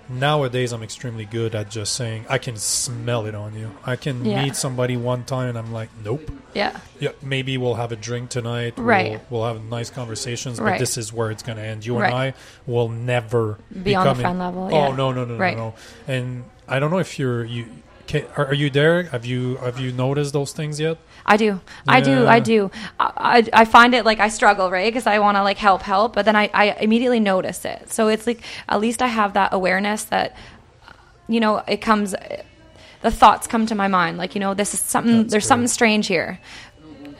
Speaker 1: nowadays I'm extremely good at just saying I can smell it on you. I can
Speaker 2: Yeah.
Speaker 1: meet somebody one time, and I'm like, nope.
Speaker 2: yeah,
Speaker 1: Yeah, maybe we'll have a drink tonight.
Speaker 2: Right.
Speaker 1: We'll, we'll have nice conversations, but
Speaker 2: Right.
Speaker 1: this is where it's going to end. You
Speaker 2: Right.
Speaker 1: and I will never
Speaker 2: be on the
Speaker 1: in-
Speaker 2: friend level.
Speaker 1: Oh
Speaker 2: yeah.
Speaker 1: no no no
Speaker 2: Right.
Speaker 1: no no! And I don't know if you're you. Are, are you there? Have you have you noticed those things yet?
Speaker 2: I do. I do. I do. I, I, I find it like I struggle, right? Because I want to like help, help, but then I, I immediately notice it. So it's like at least I have that awareness that, you know, it comes, the thoughts come to my mind. Like, you know, this is something,
Speaker 1: That's
Speaker 2: there's
Speaker 1: great.
Speaker 2: something strange here,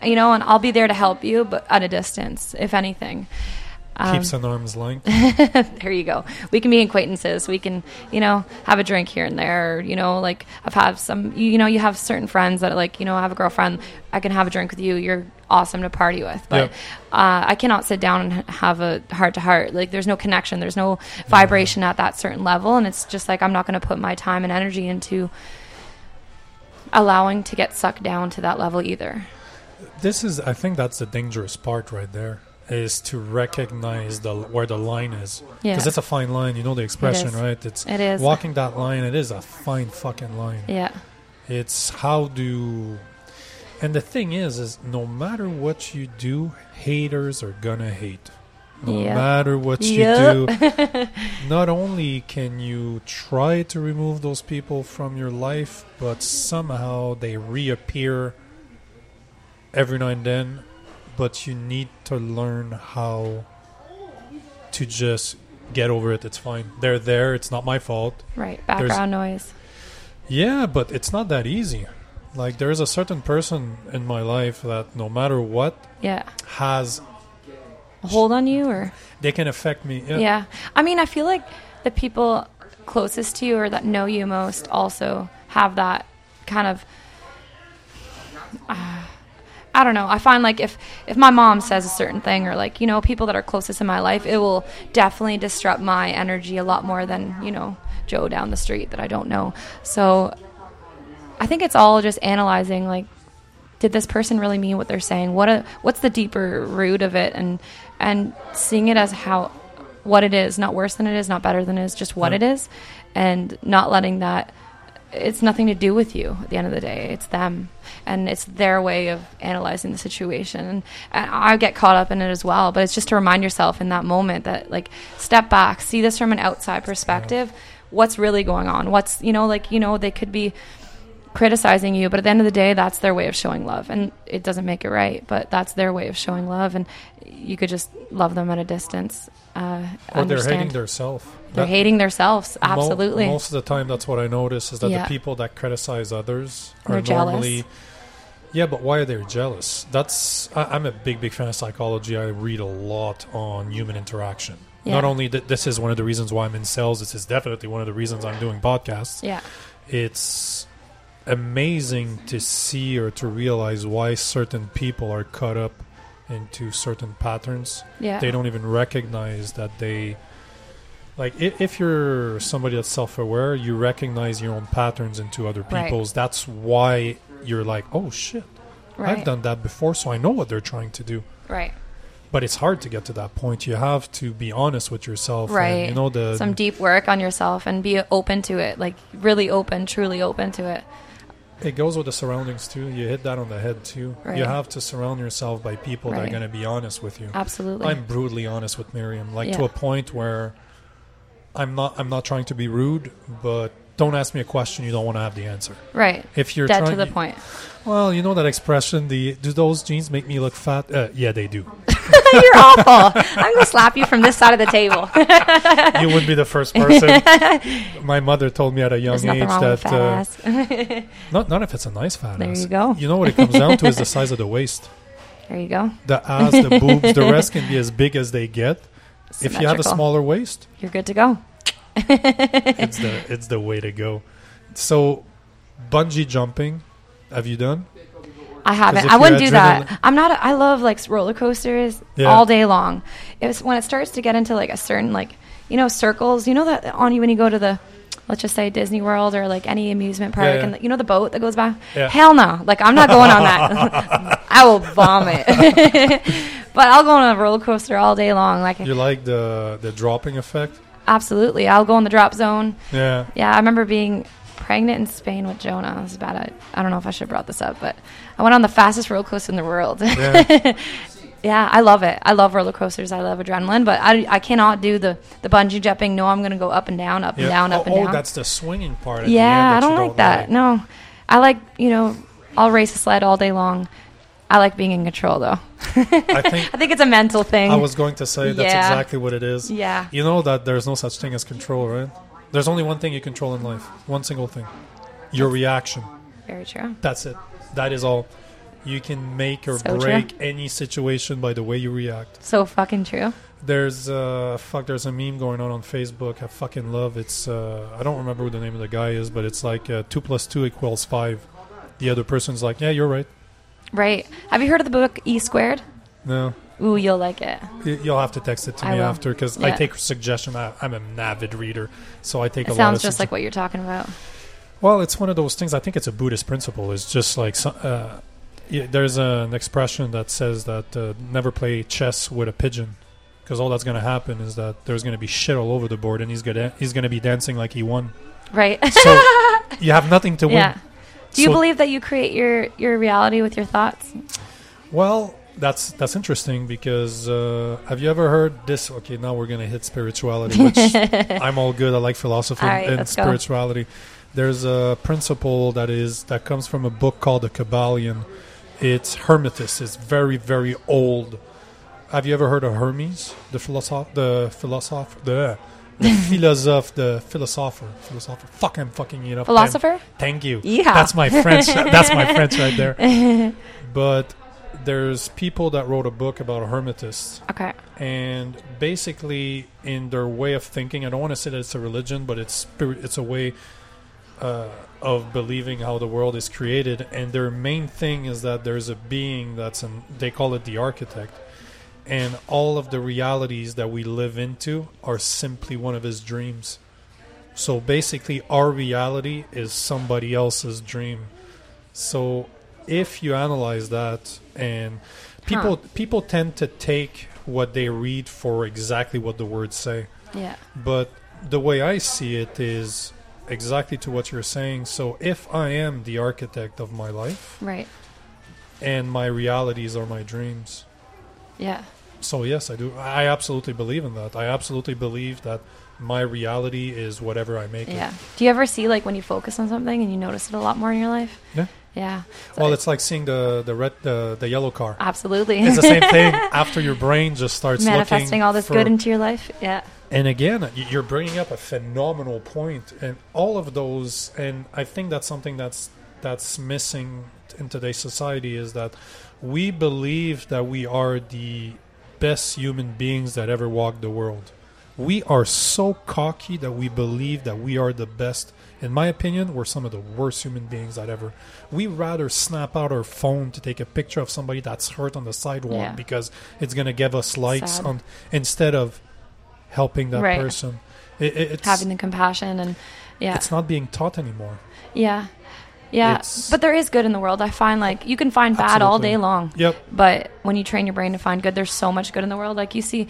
Speaker 2: you know, and I'll be there to help you, but at a distance, if anything. Um,
Speaker 1: Keeps an arm's length.
Speaker 2: there you go. We can be acquaintances. We can, you know, have a drink here and there. You know, like I've had some, you, you know, you have certain friends that like, you know, I have a girlfriend. I can have a drink with you. You're awesome to party with. But uh, I cannot sit down and have a heart to heart. Like there's no connection. There's no vibration at that certain level. And it's just like I'm not going to put my time and energy into allowing to get sucked down to that level either.
Speaker 1: This is, I think, that's the dangerous part right there. Is to recognize the where the line is
Speaker 2: Yeah.
Speaker 1: because it's a fine line. You know the expression, right? It's
Speaker 2: It is.
Speaker 1: walking that line. It is a fine fucking line.
Speaker 2: Yeah.
Speaker 1: It's how do, and the thing is, is no matter what you do, haters are gonna hate. No
Speaker 2: Yeah.
Speaker 1: matter what you
Speaker 2: Yep.
Speaker 1: do, not only can you try to remove those people from your life, but somehow they reappear every now and then. But you need to learn how to just get over it. It's fine. They're there. It's not my fault.
Speaker 2: Right. Background noise.
Speaker 1: Yeah, but it's not that easy. Like there's a certain person in my life that no matter what
Speaker 2: Yeah.
Speaker 1: has
Speaker 2: A hold on you or?
Speaker 1: they can affect me. Yeah.
Speaker 2: Yeah. I mean, I feel like the people closest to you or that know you most also have that kind of uh, I don't know. I find like if if my mom says a certain thing or like, you know, people that are closest in my life, it will definitely disrupt my energy a lot more than, you know, Joe down the street that I don't know. So I think it's all just analyzing like did this person really mean what they're saying? What a, what's the deeper root of it and and seeing it as how what it is, not worse than it is, not better than it is, just what it is and not letting that it's nothing to do with you at the end of the day. It's them, and it's their way of analyzing the situation. And, I get caught up in it as well. But it's just to remind yourself in that moment that, like, step back, see this from an outside perspective. What's really going on? What's you know, like you know, they could be criticizing you, but at the end of the day, that's their way of showing love, and it doesn't make it right. But that's their way of showing love, and you could just love them at a distance. Uh,
Speaker 1: Or they're hating themselves.
Speaker 2: They're hating themselves. Absolutely.
Speaker 1: most of the time, that's what I notice is that
Speaker 2: Yeah.
Speaker 1: the people that criticize others are
Speaker 2: They're jealous.
Speaker 1: normally. Yeah, but why are they jealous? That's I, I'm a big, big fan of psychology. I read a lot on human interaction.
Speaker 2: Yeah.
Speaker 1: Not only that, this is one of the reasons why I'm in sales. This is definitely one of the reasons I'm doing podcasts.
Speaker 2: yeah.
Speaker 1: It's amazing to see or to realize why certain people are caught up into certain patterns
Speaker 2: Yeah.
Speaker 1: they don't even recognize that they like if, if you're somebody that's self-aware you recognize your own patterns into other
Speaker 2: Right.
Speaker 1: people's that's why you're like oh shit
Speaker 2: right.
Speaker 1: i've done that before so i know what they're trying to do
Speaker 2: Right.
Speaker 1: but it's hard to get to that point you have to be honest with yourself and,
Speaker 2: Right.
Speaker 1: you know the
Speaker 2: Some deep work on yourself and be open to it, like really open, truly open to it.
Speaker 1: It goes with the surroundings too you hit that on the head too
Speaker 2: Right.
Speaker 1: you have to surround yourself by people that are going to be honest with you
Speaker 2: Absolutely.
Speaker 1: I'm brutally honest with Miriam, like to a point where I'm not. I'm not trying to be rude, but don't ask me a question you don't want to have the answer.
Speaker 2: right.
Speaker 1: If you're
Speaker 2: Dead
Speaker 1: trying,
Speaker 2: to the point.
Speaker 1: Well, you know that expression. The do those jeans make me look fat? Uh, yeah, they do.
Speaker 2: You're awful. I'm gonna slap you from this side of the table.
Speaker 1: you wouldn't be the first person. My mother told me at a young age that uh, not not if it's a nice fat
Speaker 2: There
Speaker 1: ass.
Speaker 2: you go.
Speaker 1: You know what it comes down to is the size of the waist.
Speaker 2: there you go.
Speaker 1: The ass, the boobs, the rest can be as big as they get. If you have a smaller waist,
Speaker 2: you're good to go.
Speaker 1: it's the it's the way to go. So, bungee jumping, have you done?
Speaker 2: I haven't. I wouldn't do that. I'm not. A, I love like roller coasters
Speaker 1: Yeah.
Speaker 2: all day long. It's when it starts to get into like a certain like you know circles. You know that on you when you go to the let's just say Disney World or like any amusement park,
Speaker 1: Yeah, yeah.
Speaker 2: and you know the boat that goes by.
Speaker 1: Yeah.
Speaker 2: Hell no! Like I'm not going on that. I will vomit. but I'll go on a roller coaster all day long. Like
Speaker 1: You like the the dropping effect?
Speaker 2: absolutely, I'll go in the drop zone.
Speaker 1: Yeah.
Speaker 2: Yeah, I remember being pregnant in Spain with Jonah. It was about I I don't know if I should have brought this up, but I went on the fastest roller coaster in the world.
Speaker 1: Yeah.
Speaker 2: Yeah, I love it. I love roller coasters. I love adrenaline, but I, I cannot do the, the bungee jumping. No, I'm going to go up and down, up
Speaker 1: yeah.
Speaker 2: Oh, and down,
Speaker 1: oh,
Speaker 2: up and down.
Speaker 1: oh,
Speaker 2: down.
Speaker 1: that's the swinging part. At the
Speaker 2: yeah, I don't
Speaker 1: you
Speaker 2: like that. No, I like you know I'll race a sled all day long. I like being in control though.
Speaker 1: I think
Speaker 2: I think it's a mental thing.
Speaker 1: I was going to say that's
Speaker 2: Yeah.
Speaker 1: exactly what it is.
Speaker 2: yeah,
Speaker 1: You know that there's no such thing as control, right? There's only one thing you control in life. One single thing. Your reaction.
Speaker 2: very true.
Speaker 1: That's it. That is all. You can make or
Speaker 2: So true.
Speaker 1: break any situation by the way you react.
Speaker 2: So fucking true.
Speaker 1: There's uh fuck there's a meme going on on Facebook I fucking love it's uh I don't remember who the name of the guy is but it's like uh, 2 plus 2 equals 5 the other person's like yeah you're right
Speaker 2: Right. Have you heard of the book E Squared?
Speaker 1: no
Speaker 2: Ooh, you'll like it.
Speaker 1: You'll have to text it to
Speaker 2: I
Speaker 1: me
Speaker 2: will.
Speaker 1: after because I take suggestion I, I'm an avid reader so I take
Speaker 2: It
Speaker 1: a lot
Speaker 2: sounds just like what you're talking about.
Speaker 1: well it's one of those things I think it's a Buddhist principle it's just like uh, there's an expression that says that uh, never play chess with a pigeon because all that's going to happen is that there's going to be shit all over the board and he's gonna he's going to be dancing like he won
Speaker 2: Right.
Speaker 1: so you have nothing to win.
Speaker 2: yeah. Do you
Speaker 1: So-
Speaker 2: believe that you create your your reality with your thoughts?
Speaker 1: Well, that's that's interesting because uh, have you ever heard this? Okay, now we're gonna hit spirituality, which I'm all good. I like philosophy
Speaker 2: right,
Speaker 1: and
Speaker 2: let's go.
Speaker 1: spirituality. There's a principle that is that comes from a book called the Kybalion. It's Hermetus. It's very very old. Have you ever heard of Hermes, the philosopher, the philosopher, the the philosopher, the philosopher, philosopher? Fuck, I'm fucking it up.
Speaker 2: Philosopher?
Speaker 1: Thank you.
Speaker 2: Yeah.
Speaker 1: That's my French. that's my French right there. But there's people that wrote a book about hermetists,
Speaker 2: Okay.
Speaker 1: and basically, in their way of thinking, I don't want to say that it's a religion, but it's spirit. It's a way uh, of believing how the world is created, and their main thing is that there's a being that's an. They call it the architect, and all of the realities that we live into are simply one of his dreams. So basically, our reality is somebody else's dream. So if you analyze that, and people people tend to take what they read for exactly what the words say,
Speaker 2: Yeah.
Speaker 1: but the way I see it is exactly to what you're saying. So if I am the architect of my life,
Speaker 2: Right.
Speaker 1: and my realities are my dreams,
Speaker 2: Yeah.
Speaker 1: so yes, I do. I absolutely believe in that. I absolutely believe that my reality is whatever I make
Speaker 2: Yeah.
Speaker 1: it.
Speaker 2: Do you ever see like when you focus on something and you notice it a lot more in your life?
Speaker 1: Yeah.
Speaker 2: Yeah. So
Speaker 1: Well, it's like seeing the the red the, the yellow car.
Speaker 2: absolutely.
Speaker 1: It's the same thing after your brain just starts
Speaker 2: Manifesting
Speaker 1: looking
Speaker 2: all this
Speaker 1: for-
Speaker 2: good into your life. Yeah.
Speaker 1: And again, you're bringing up a phenomenal point, and all of those, and I think that's something that's that's missing in today's society is that we believe that we are the best human beings that ever walked the world. We are so cocky that we believe that we are the best. In my opinion, we're some of the worst human beings that ever. We rather snap out our phone to take a picture of somebody that's hurt on the sidewalk
Speaker 2: Yeah.
Speaker 1: because it's going to give us likes
Speaker 2: Sad.
Speaker 1: on instead of helping that
Speaker 2: Right.
Speaker 1: person. It,
Speaker 2: Having the compassion and yeah.
Speaker 1: it's not being taught anymore.
Speaker 2: Yeah. Yeah.
Speaker 1: It's-
Speaker 2: But there is good in the world. I find like you can find bad all day long.
Speaker 1: Yep,
Speaker 2: But when you train your brain to find good, there's so much good in the world. Like you see,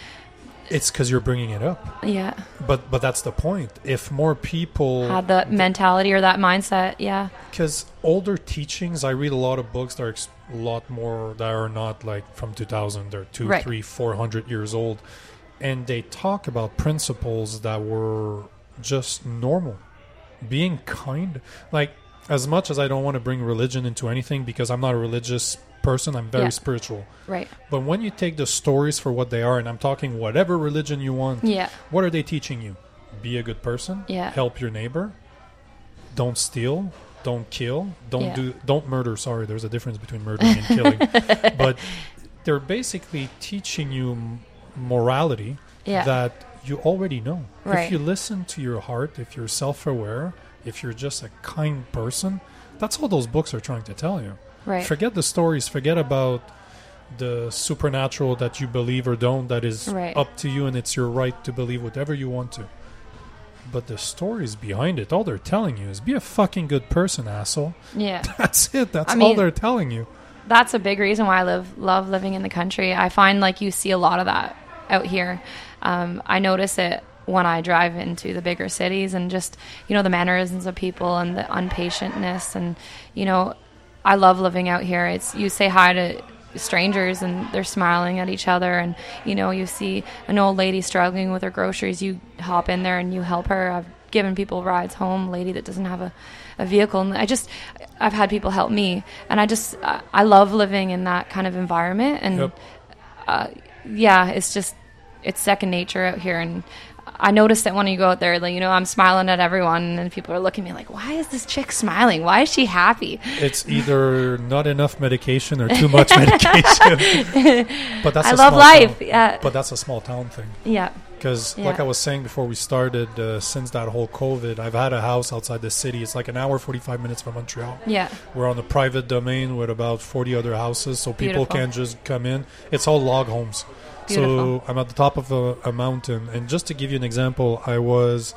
Speaker 1: it's because you're bringing it up.
Speaker 2: yeah,
Speaker 1: But but that's the point. If more people
Speaker 2: had the mentality or that mindset. Yeah.
Speaker 1: because older teachings i read a lot of books that are ex- a lot more that are not like from 2000 they're two
Speaker 2: Right.
Speaker 1: three four hundred years old and they talk about principles that were just normal being kind like as much as i don't want to bring religion into anything because i'm not a religious person i'm very
Speaker 2: Yeah.
Speaker 1: spiritual
Speaker 2: Right.
Speaker 1: but when you take the stories for what they are and i'm talking whatever religion you want
Speaker 2: Yeah.
Speaker 1: what are they teaching you be a good person
Speaker 2: Yeah.
Speaker 1: help your neighbor don't steal don't kill don't
Speaker 2: Yeah.
Speaker 1: do don't murder sorry there's a difference between murdering and killing but they're basically teaching you m- morality
Speaker 2: Yeah.
Speaker 1: that you already know
Speaker 2: Right.
Speaker 1: if you listen to your heart if you're self-aware if you're just a kind person that's all those books are trying to tell you
Speaker 2: right.
Speaker 1: forget the stories forget about the supernatural that you believe or don't that is
Speaker 2: Right.
Speaker 1: up to you and it's your right to believe whatever you want to but the stories behind it all they're telling you is be a fucking good person asshole
Speaker 2: yeah.
Speaker 1: that's it that's
Speaker 2: I
Speaker 1: all
Speaker 2: mean-
Speaker 1: they're telling you
Speaker 2: that's a big reason why I live love living in the country. I find like you see a lot of that out here. Um, I notice it when I drive into the bigger cities and just you know the mannerisms of people and the unpatientness and you know I love living out here. It's you say hi to strangers and they're smiling at each other and you know you see an old lady struggling with her groceries. You hop in there and you help her. I've given people rides home lady that doesn't have a, a vehicle. And i just i've had people help me. And i just i, I love living in that kind of environment. And
Speaker 1: Yep.
Speaker 2: uh, yeah it's just it's second nature out here. And I noticed that when you go out there, like, you know, I'm smiling at everyone, and people are looking at me like, "Why is this chick smiling? Why is she happy?"
Speaker 1: it's either not enough medication or too much medication but that's
Speaker 2: I
Speaker 1: a
Speaker 2: love
Speaker 1: small
Speaker 2: life.
Speaker 1: town.
Speaker 2: Yeah,
Speaker 1: but that's a small town thing
Speaker 2: yeah,
Speaker 1: Because, like I was saying before we started, uh, since that whole COVID, I've had a house outside the city. It's like an hour, 45 minutes from Montreal.
Speaker 2: yeah.
Speaker 1: We're on a private domain with about 40 other houses, so people
Speaker 2: Beautiful.
Speaker 1: can just come in. It's all log homes.
Speaker 2: Beautiful.
Speaker 1: So I'm at the top of a, a mountain. And just to give you an example, I was,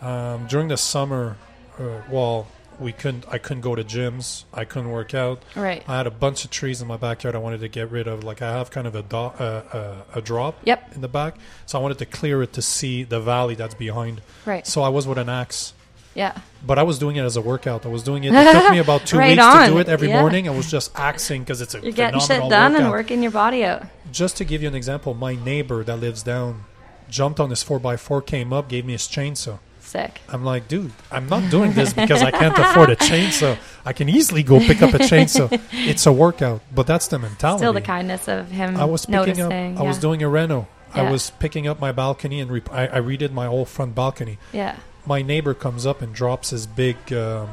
Speaker 1: um, during the summer, uh, well, we couldn't, I couldn't go to gyms, I couldn't work out.
Speaker 2: Right.
Speaker 1: I had a bunch of trees in my backyard I wanted to get rid of. Like I have kind of a, do- uh, uh, a drop
Speaker 2: Yep.
Speaker 1: in the back, so I wanted to clear it to see the valley that's behind.
Speaker 2: Right.
Speaker 1: So I was with an axe,
Speaker 2: Yeah.
Speaker 1: but I was doing it as a workout. I was doing it. It took me about two
Speaker 2: Right
Speaker 1: weeks to do it every
Speaker 2: Yeah.
Speaker 1: morning. I was just axing because it's a
Speaker 2: You're getting shit done
Speaker 1: workout.
Speaker 2: and working your body out.
Speaker 1: Just to give you an example, my neighbor that lives down jumped on his four x four, came up, gave me his chainsaw.
Speaker 2: Sick.
Speaker 1: I'm like, dude, I'm not doing this because I can't afford a chainsaw. I can easily go pick up a chainsaw. It's a workout, but that's the mentality.
Speaker 2: Still the kindness of him
Speaker 1: I was picking
Speaker 2: noticing.
Speaker 1: up. I was doing a reno. I was picking up my balcony and re- I, I redid my whole front balcony.
Speaker 2: yeah.
Speaker 1: My neighbor comes up and drops his big um,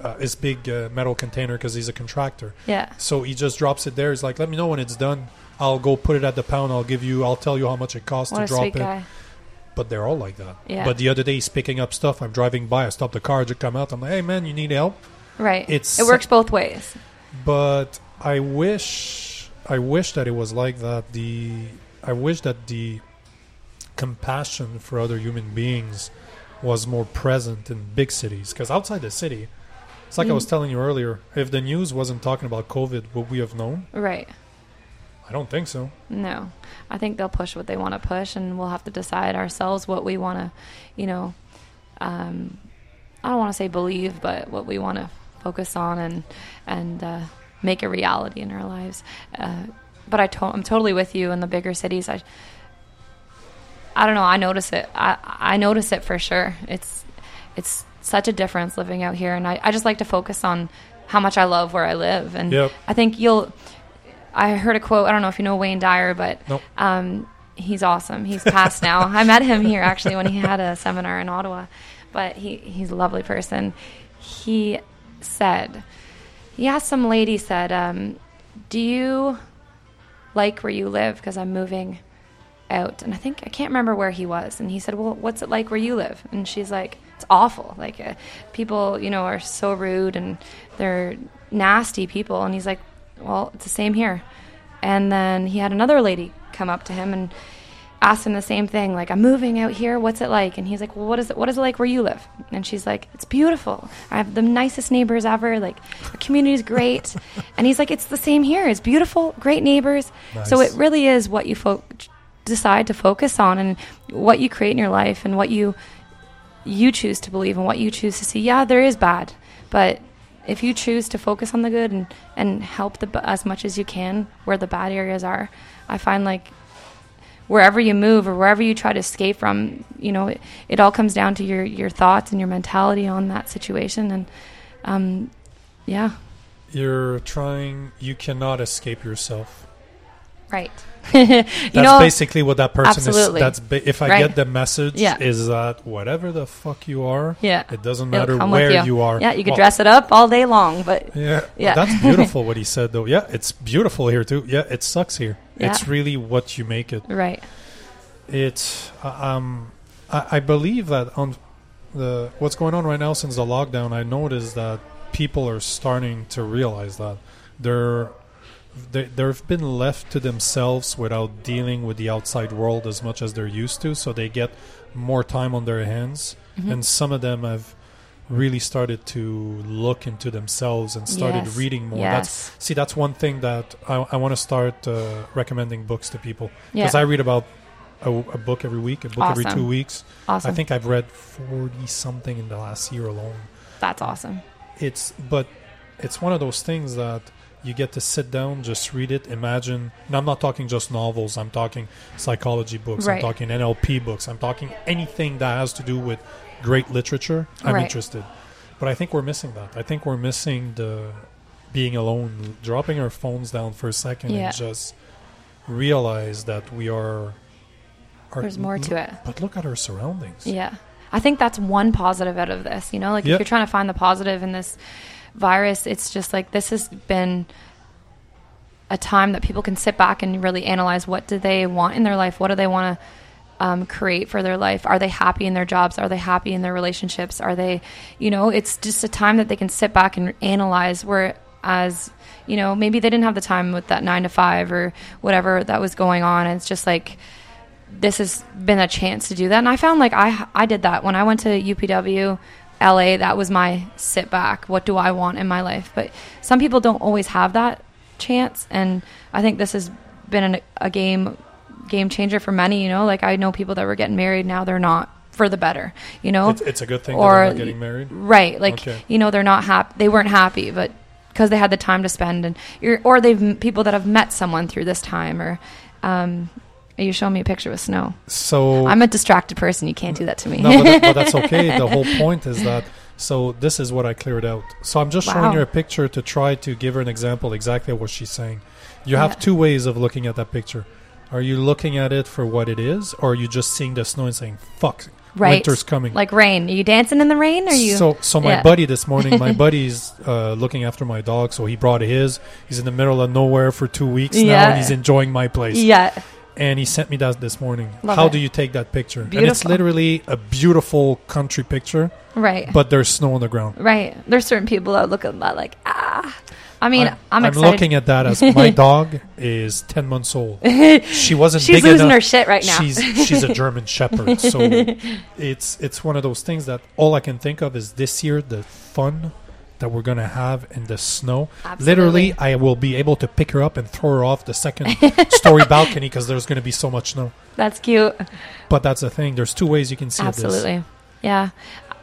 Speaker 1: uh, his big uh, metal container because he's a contractor.
Speaker 2: Yeah.
Speaker 1: So he just drops it there. He's like, "Let me know when it's done. I'll go put it at the pound. I'll give you. I'll tell you how much it costs
Speaker 2: What
Speaker 1: to drop it."
Speaker 2: guy.
Speaker 1: But they're all like that.
Speaker 2: Yeah.
Speaker 1: But the other day he's picking up stuff. I'm driving by. I stop the car. Just come out. I'm like, "Hey man, you need help?"
Speaker 2: Right.
Speaker 1: It's
Speaker 2: it works both ways.
Speaker 1: But I wish, I wish that it was like that. The I wish that the compassion for other human beings was more present in big cities. Because outside the city, it's like I was
Speaker 2: Mm.
Speaker 1: telling you earlier. If the news wasn't talking about COVID, would we have known?
Speaker 2: Right.
Speaker 1: I don't think so.
Speaker 2: No, I think they'll push what they want to push, and we'll have to decide ourselves what we want to, you know, um, I don't want to say believe, but what we want to focus on and and uh, make a reality in our lives. Uh, but I to- I'm totally with you in the bigger cities. I I don't know. I notice it. I I notice it for sure. It's it's such a difference living out here, and I, I just like to focus on how much I love where I live, and
Speaker 1: Yep.
Speaker 2: I think you'll. I heard a quote. I don't know if you know Wayne Dyer, but
Speaker 1: Nope.
Speaker 2: um, he's awesome. He's passed now. I met him here actually when he had a seminar in Ottawa, but he he's a lovely person. He said he asked some lady said, um, "Do you like where you live? Because I'm moving out." And I think I can't remember where he was. And he said, "Well, what's it like where you live?" And she's like, "It's awful. Like uh, people, you know, are so rude and they're nasty people." And he's like, "Well, it's the same here." And then he had another lady come up to him and asked him the same thing, like, "I'm moving out here. What's it like?" And he's like, "Well, what is it? What is it like where you live?" And she's like, "It's beautiful. I have the nicest neighbors ever. Like, the community's great." and he's like, "It's the same here. It's beautiful, great neighbors." So it really is what you fo- decide to focus on and what you create in your life and what you you choose to believe and what you choose to see. Yeah, there is bad, but if you choose to focus on the good and, and help the as much as you can where the bad areas are, I find like wherever you move or wherever you try to escape from, you know, it, it all comes down to your your thoughts and your mentality on that situation and um yeah,
Speaker 1: You're trying. You cannot escape yourself.
Speaker 2: Right. you
Speaker 1: That's
Speaker 2: know,
Speaker 1: basically what that person
Speaker 2: absolutely.
Speaker 1: is. That's ba- if I
Speaker 2: Right.
Speaker 1: get the message
Speaker 2: Yeah.
Speaker 1: is that whatever the fuck you are,
Speaker 2: yeah.
Speaker 1: it doesn't matter where
Speaker 2: you.
Speaker 1: you. are.
Speaker 2: Yeah, you could
Speaker 1: Well,
Speaker 2: dress it up all day long, but
Speaker 1: Yeah,
Speaker 2: Yeah.
Speaker 1: that's beautiful what he said though. Yeah, it's beautiful here too. Yeah, it sucks here.
Speaker 2: Yeah.
Speaker 1: It's really what you make it.
Speaker 2: right.
Speaker 1: It's uh, um, I, I believe that on the what's going on right now since the lockdown, I noticed that people are starting to realize that they're they, they've been left to themselves without dealing with the outside world as much as they're used to. So they get more time on their hands,
Speaker 2: Mhm.
Speaker 1: and some of them have really started to look into themselves and started
Speaker 2: Yes.
Speaker 1: reading more.
Speaker 2: Yes.
Speaker 1: That's see, that's one thing that I, I want to start uh, recommending books to people
Speaker 2: Yeah.
Speaker 1: because I read about a, a book every week, a book every two weeks.
Speaker 2: awesome.
Speaker 1: I think I've read forty something in the last year alone.
Speaker 2: that's awesome.
Speaker 1: It's but it's one of those things that you get to sit down, just read it, imagine. And I'm not talking just novels. I'm talking psychology books. I'm talking NLP books. I'm talking anything that has to do with great literature. I'm
Speaker 2: Right.
Speaker 1: interested. But I think we're missing that. I think we're missing the being alone, dropping our phones down for a second
Speaker 2: Yeah.
Speaker 1: and just realize that we are. are
Speaker 2: There's more to it.
Speaker 1: But look at our surroundings.
Speaker 2: Yeah. I think that's one positive out of this. You know, like if you're trying to find the positive in this virus, it's just like this has been a time that people can sit back and really analyze what do they want in their life? What do they want to um, create for their life? Are they happy in their jobs? Are they happy in their relationships? Are they, you know, it's just a time that they can sit back and analyze. Whereas, you know, maybe they didn't have the time with that nine to five or whatever that was going on. It's just like, this has been a chance to do that. And I found like I I did that when I went to UPW LA, that was my sit back. What do I want in my life? But some people don't always have that chance and I think this has been an, a game game changer for many, you know, like I know people that were getting married now they're not for the better, you know.
Speaker 1: It's, it's a good thing that
Speaker 2: Or-
Speaker 1: they're not getting married.
Speaker 2: Right. Like,
Speaker 1: Okay.
Speaker 2: you know, they're not happy. They weren't happy, but because they had the time to spend and you're, or they've people that have met someone through this time or, um, you showing me a picture with snow.
Speaker 1: So
Speaker 2: I'm a distracted person. You can't do that to me.
Speaker 1: no, but, that, but that's okay. The whole point is that. So this is what I cleared out. So I'm just showing
Speaker 2: Wow.
Speaker 1: you a picture to try to give her an example exactly what she's saying. You have
Speaker 2: Yeah.
Speaker 1: two ways of looking at that picture. Are you looking at it for what it is, or are you just seeing the snow and saying "fuck"?
Speaker 2: Right.
Speaker 1: Winter's coming.
Speaker 2: Like rain. Are you dancing in the rain? Or you?
Speaker 1: So, so my
Speaker 2: Yeah.
Speaker 1: buddy this morning, my buddy's uh, looking after my dog, so he brought his. He's in the middle of nowhere for two weeks now, and he's enjoying my place.
Speaker 2: yeah.
Speaker 1: And he sent me that this morning.
Speaker 2: Love
Speaker 1: How
Speaker 2: it.
Speaker 1: do you take that picture? And it's literally a beautiful country picture,
Speaker 2: Right.
Speaker 1: but there's snow on the ground.
Speaker 2: right. There's certain people that look at that like ah. I mean, I'm,
Speaker 1: I'm
Speaker 2: excited.
Speaker 1: looking at that as my dog is ten months old. She wasn't
Speaker 2: She's
Speaker 1: big
Speaker 2: losing
Speaker 1: enough.
Speaker 2: her shit right now.
Speaker 1: She's she's a German Shepherd, so it's it's one of those things that all I can think of is this year the fun that we're gonna have in the snow.
Speaker 2: Absolutely.
Speaker 1: Literally, I will be able to pick her up and throw her off the second story balcony because there's gonna be so much snow.
Speaker 2: That's cute.
Speaker 1: But that's the thing. There's two ways you can see this.
Speaker 2: Absolutely. Yeah.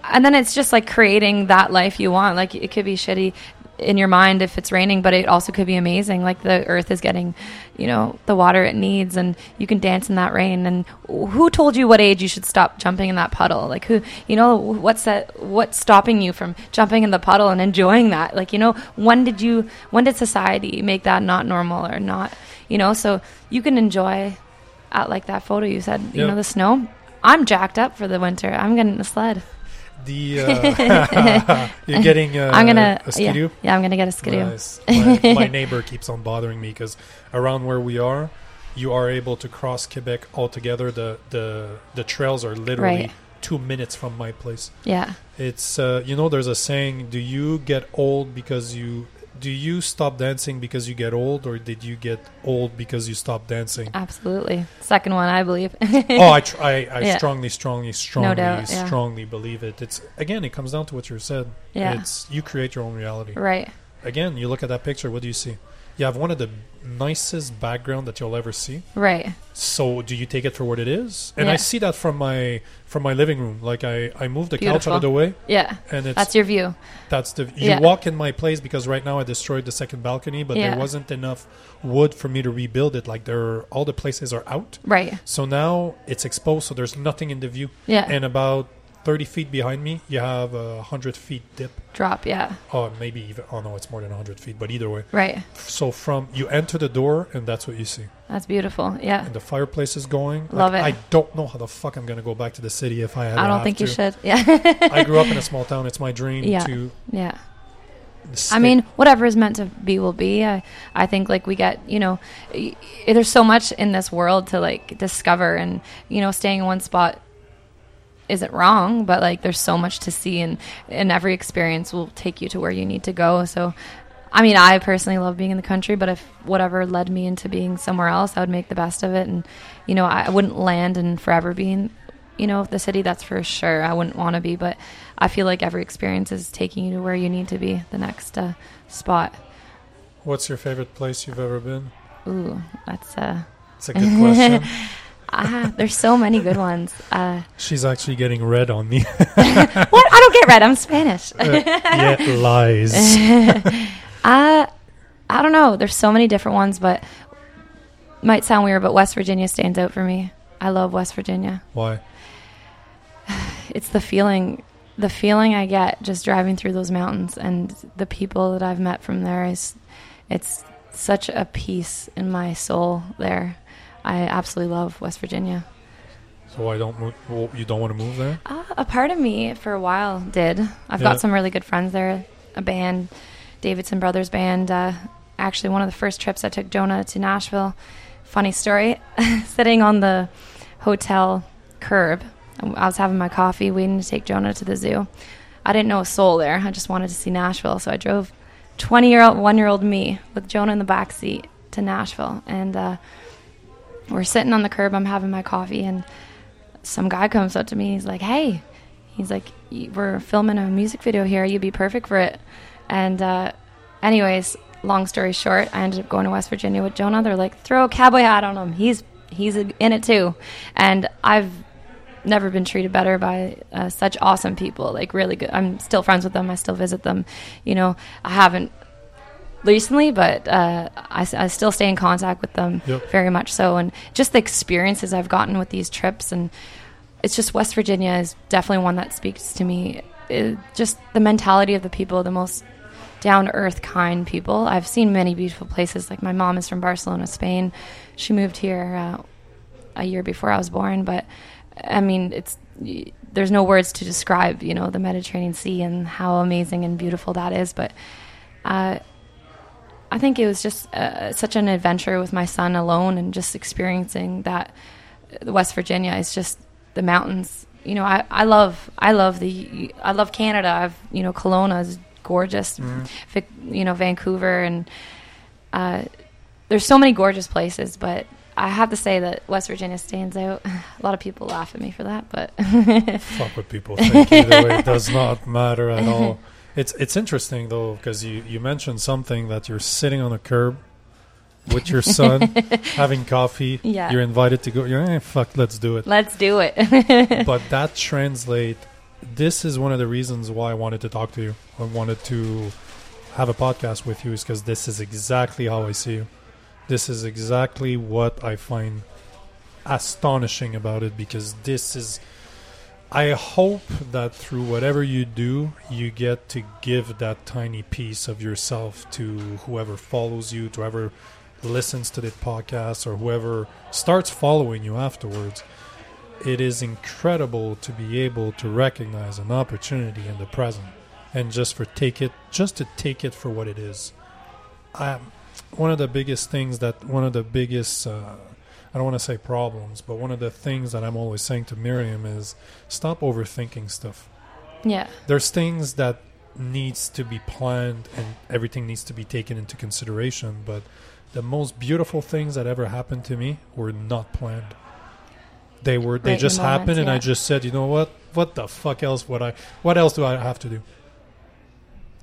Speaker 2: And then it's just like creating that life you want. Like it could be shitty in your mind if it's raining, but it also could be amazing. Like the earth is getting, you know, the water it needs and you can dance in that rain. And who told you what age you should stop jumping in that puddle? Like who, you know, what's that, what's stopping you from jumping in the puddle and enjoying that? Like, you know, when did you, when did society make that not normal or not, you know, so you can enjoy at like that photo you said, you
Speaker 1: Yeah.
Speaker 2: know, the snow. I'm jacked up for the winter. I'm getting a sled.
Speaker 1: The uh, you're getting uh,
Speaker 2: I'm gonna
Speaker 1: a skidoo.
Speaker 2: Yeah, yeah, I'm gonna get a skidoo.
Speaker 1: Nice. My, my neighbor keeps on bothering me because around where we are, you are able to cross Quebec altogether. The the the trails are literally
Speaker 2: Right.
Speaker 1: two minutes from my place.
Speaker 2: Yeah,
Speaker 1: It's uh, you know there's a saying: Do you get old because you do you stop dancing because you get old, or did you get old because you stop dancing?
Speaker 2: absolutely. Second one, I believe.
Speaker 1: oh, I, tr- I, I
Speaker 2: Yeah.
Speaker 1: strongly, strongly, strongly,
Speaker 2: doubt, yeah.
Speaker 1: strongly believe it. It's again, it comes down to what you said.
Speaker 2: Yeah.
Speaker 1: It's you create your own reality.
Speaker 2: right.
Speaker 1: Again, you look at that picture. What do you see? You have one of the nicest background that you'll ever see.
Speaker 2: Right.
Speaker 1: So, do you take it for what it is? And I see that from my from my living room. Like I, I moved the couch out of the way,
Speaker 2: Yeah.
Speaker 1: and it's
Speaker 2: That's your view.
Speaker 1: that's the you
Speaker 2: Yeah.
Speaker 1: walk in my place because right now I destroyed the second balcony, but
Speaker 2: Yeah.
Speaker 1: there wasn't enough wood for me to rebuild it. Like there, are, all the places are out,
Speaker 2: Right.
Speaker 1: so now it's exposed. So there's nothing in the view.
Speaker 2: Yeah.
Speaker 1: And about thirty feet behind me, you have a hundred feet dip.
Speaker 2: Drop. Yeah.
Speaker 1: Oh, maybe even. Oh no, it's more than hundred feet. But either way,
Speaker 2: Right.
Speaker 1: so from you enter the door and that's what you see,
Speaker 2: That's beautiful. Yeah.
Speaker 1: and the fireplace is going.
Speaker 2: Love
Speaker 1: Like,
Speaker 2: it.
Speaker 1: I don't know how the fuck I'm gonna go back to the city if I. Ever
Speaker 2: I don't
Speaker 1: have
Speaker 2: think you should. Yeah.
Speaker 1: I grew up in a small town. It's my dream
Speaker 2: Yeah.
Speaker 1: to.
Speaker 2: yeah. I mean, whatever is meant to be will be. I, I think like we get, you know, y- there's so much in this world to like discover, and you know, staying in one spot isn't wrong, but like there's so much to see, and and every experience will take you to where you need to go. So, I mean, I personally love being in the country, but if whatever led me into being somewhere else, I would make the best of it, and you know, I, wouldn't land and forever be in, you know, the city. That's for sure. I wouldn't want to be, but I feel like every experience is taking you to where you need to be, the next uh, spot.
Speaker 1: What's your favorite place you've ever been?
Speaker 2: Ooh, that's uh,
Speaker 1: It's a good question.
Speaker 2: ah, there's so many good ones. Uh,
Speaker 1: She's actually getting red on me.
Speaker 2: what? I don't get red. I'm Spanish.
Speaker 1: Uh, yeah, lies.
Speaker 2: Uh, I don't know. There's so many different ones, but might sound weird, but West Virginia stands out for me. I love West Virginia.
Speaker 1: Why?
Speaker 2: It's the feeling, the feeling I get just driving through those mountains, and the people that I've met from there is, it's such a peace in my soul there. I absolutely love West Virginia.
Speaker 1: So why don't move, well, you don't want to move there?
Speaker 2: Uh, a part of me for a while did. I've
Speaker 1: Yeah.
Speaker 2: got some really good friends there. A band, Davisson Brothers Band. Uh, actually, one of the first trips I took Jonah to Nashville. Funny story. Sitting on the hotel curb, I was having my coffee, waiting to take Jonah to the zoo. I didn't know a soul there. I just wanted to see Nashville, so I drove 20 year old, one year old me with Jonah in the back seat to Nashville, and uh, we're sitting on the curb. I'm having my coffee, and some guy comes up to me. He's like, "Hey," he's like, "We're filming a music video here. You'd be perfect for it." And uh, anyways, long story short, I ended up going to West Virginia with Jonah. They're like, "Throw a cowboy hat on him. He's he's in it too." And I've never been treated better by uh, such awesome people. Like really good. I'm still friends with them. I still visit them. You know, I haven't recently, but uh, I, I still stay in contact with them
Speaker 1: Yep.
Speaker 2: very much so. And just the experiences I've gotten with these trips, and it's just West Virginia is definitely one that speaks to me. It, just the mentality of the people, the most down earth, kind people. I've seen many beautiful places. Like my mom is from Barcelona, Spain. She moved here uh, a year before I was born, but I mean, it's y- there's no words to describe, you know, the Mediterranean Sea and how amazing and beautiful that is. But uh, I think it was just uh, such an adventure with my son alone, and just experiencing that. West Virginia is just the mountains. You know, I, I love I love the I love Canada. I've you know Kelowna is gorgeous. Vic, you know Vancouver and uh, there's so many gorgeous places, but I have to say that West Virginia stands out. A lot of people laugh at me for that, but
Speaker 1: Fuck what people think. Either way, it does not matter at all. It's it's interesting though because you you mentioned something that you're sitting on a curb with your son having coffee.
Speaker 2: Yeah.
Speaker 1: You're invited to go. You're eh, fuck. Let's do it.
Speaker 2: let's do it.
Speaker 1: but that translate. This is one of the reasons why I wanted to talk to you. I wanted to have a podcast with you is because this is exactly how I see you. This is exactly what I find astonishing about it because this is. I hope that through whatever you do, you get to give that tiny piece of yourself to whoever follows you, to whoever listens to the podcast, or whoever starts following you afterwards. It is incredible to be able to recognize an opportunity in the present and just for take it just to take it for what it is. Um, one of the biggest things that one of the biggest uh, I don't want to say problems but one of the things that I'm always saying to Miriam is stop overthinking stuff.
Speaker 2: Yeah,
Speaker 1: there's things that needs to be planned and everything needs to be taken into consideration but the most beautiful things that ever happened to me were not planned. They were they
Speaker 2: Right
Speaker 1: just
Speaker 2: the moment,
Speaker 1: happened and i just said you know what? What the fuck else would i what else do i have to do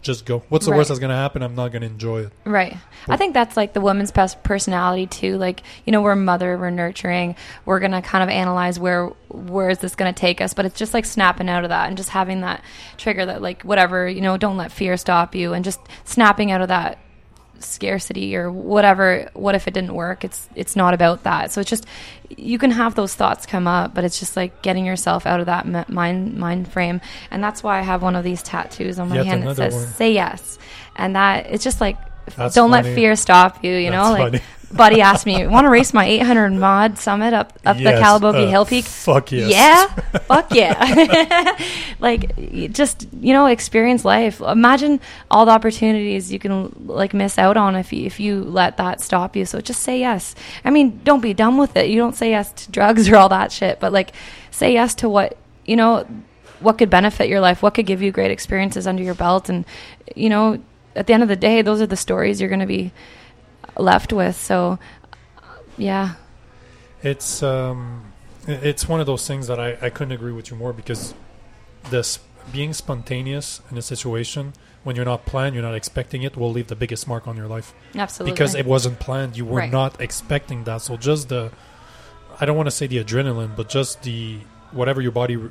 Speaker 1: just go what's the worst that's going to happen i'm not going to enjoy it
Speaker 2: right. I think that's like the woman's best personality too. Like you know, we're mother, we're nurturing, we're gonna kind of analyze where where is this gonna take us. But it's just like snapping out of that and just having that trigger that like whatever you know, don't let fear stop you, and just snapping out of that scarcity or whatever what if it didn't work it's it's not about that so it's just you can have those thoughts come up but it's just like getting yourself out of that m- mind mind frame and that's why i have one of these tattoos on my
Speaker 1: Yet
Speaker 2: hand that says
Speaker 1: one.
Speaker 2: say yes and that it's just like
Speaker 1: That's
Speaker 2: don't
Speaker 1: funny.
Speaker 2: let fear stop you you know like
Speaker 1: funny.
Speaker 2: Buddy asked me want to race my 800 mod summit up up the calabogie
Speaker 1: uh,
Speaker 2: hill peak
Speaker 1: fuck yes
Speaker 2: yeah, fuck yeah. like, just you know, experience life. Imagine all the opportunities you can like miss out on if you, if you let that stop you. So just say yes. I mean, don't be dumb with it. You don't say yes to drugs or all that shit, but like, say yes to what you know, what could benefit your life, what could give you great experiences under your belt, and you know, at the end of the day, those are the stories you're going to be left with. So, yeah,
Speaker 1: It's um, it's one of those things that I, I couldn't agree with you more because this being spontaneous in a situation when you're not planned, you're not expecting it, will leave the biggest mark on your life
Speaker 2: absolutely.
Speaker 1: because it wasn't planned. You were
Speaker 2: Right.
Speaker 1: not expecting that. So just the, I don't want to say the adrenaline, but just the whatever your body. re-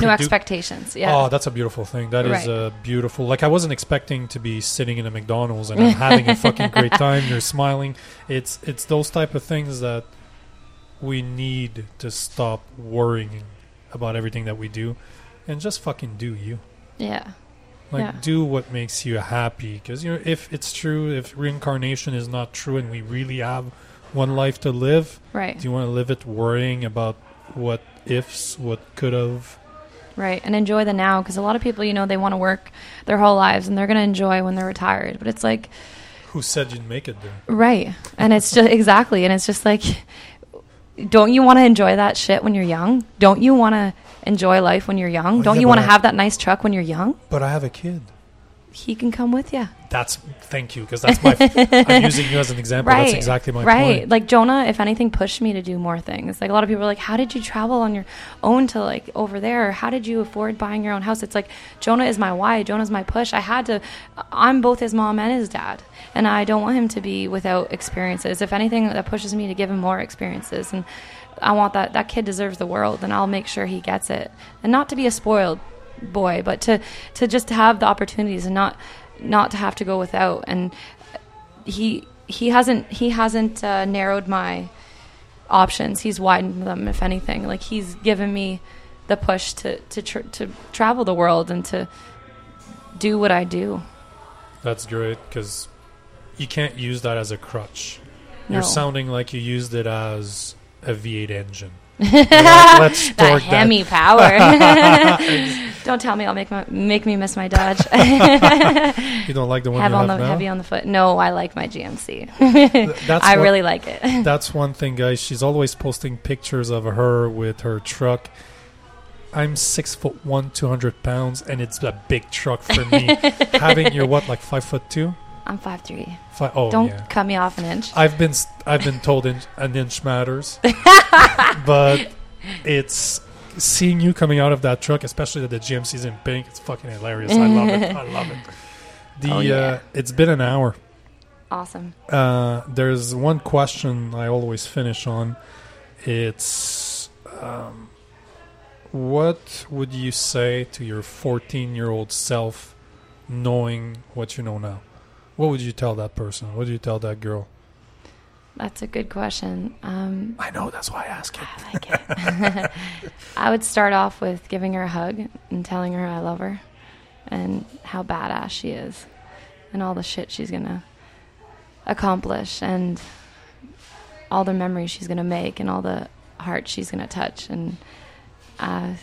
Speaker 2: no expectations. Yeah.
Speaker 1: Oh, that's a beautiful thing. That is
Speaker 2: Right.
Speaker 1: uh, beautiful. Like I wasn't expecting to be sitting in a McDonald's and I'm having a fucking great time. You're smiling. It's it's those type of things that we need to stop worrying about everything that we do, and just fucking do you.
Speaker 2: yeah.
Speaker 1: Like
Speaker 2: Yeah.
Speaker 1: do what makes you happy. Because you know, if it's true, if reincarnation is not true, and we really have one life to live,
Speaker 2: Right.
Speaker 1: do you want to live it worrying about what ifs, what could have?
Speaker 2: Right. And enjoy the now because a lot of people, you know, they want to work their whole lives and they're going to enjoy when they're retired. But it's like,
Speaker 1: Who said you'd make it there?
Speaker 2: right. And it's just exactly. And it's just like, don't you want to enjoy that shit when you're young? Don't you want to enjoy life when you're young?
Speaker 1: Oh,
Speaker 2: don't
Speaker 1: yeah,
Speaker 2: you want to have that nice truck when you're young?
Speaker 1: But I have a kid.
Speaker 2: He can come with you.
Speaker 1: That's thank you because that's my. I'm using you as an example.
Speaker 2: right.
Speaker 1: That's exactly my
Speaker 2: right.
Speaker 1: point.
Speaker 2: Like Jonah, if anything, pushed me to do more things. Like a lot of people are like, "How did you travel on your own to like over there? How did you afford buying your own house?" It's like Jonah is my why. Jonah's my push. I had to. I'm both his mom and his dad, and I don't want him to be without experiences. If anything, that pushes me to give him more experiences, and I want that. That kid deserves the world, and I'll make sure he gets it, and not to be a spoiled boy, but to to just have the opportunities and not not to have to go without and he he hasn't he hasn't uh, narrowed my options. He's widened them, if anything. Like he's given me the push to to tr- to travel the world and to do what I do.
Speaker 1: That's great because you can't use that as a crutch.
Speaker 2: No.
Speaker 1: You're sounding like you used it as a V8 engine. Let- Let's
Speaker 2: that
Speaker 1: torque that.
Speaker 2: Hemi power. Don't tell me I'll make my make me miss my Dodge.
Speaker 1: You don't like the one
Speaker 2: Have on
Speaker 1: have
Speaker 2: the
Speaker 1: now?
Speaker 2: heavy on the foot. No, I like my GMC.
Speaker 1: That's
Speaker 2: I really like it.
Speaker 1: That's one thing, guys. She's always posting pictures of her with her truck. I'm six foot one, two hundred pounds, and it's a big truck for me. Having you're what, like five foot two?
Speaker 2: I'm five three.
Speaker 1: Five, oh
Speaker 2: Don't
Speaker 1: yeah.
Speaker 2: cut me off an inch.
Speaker 1: I've been I've been told inch, an inch matters, but it's seeing you coming out of that truck, especially that the GMC's in pink. It's fucking hilarious. I love it. I love it. The
Speaker 2: Oh, yeah.
Speaker 1: uh, it's been an hour.
Speaker 2: Awesome.
Speaker 1: Uh, there's one question I always finish on. It's um, what would you say to your 14 year old self, knowing what you know now? What would you tell that person? What would you tell that girl?
Speaker 2: That's a good question. Um,
Speaker 1: I know that's why I ask it.
Speaker 2: I like it. I would start off with giving her a hug and telling her I love her and how badass she is and all the shit she's gonna accomplish and all the memories she's gonna make and all the hearts she's gonna touch and uh,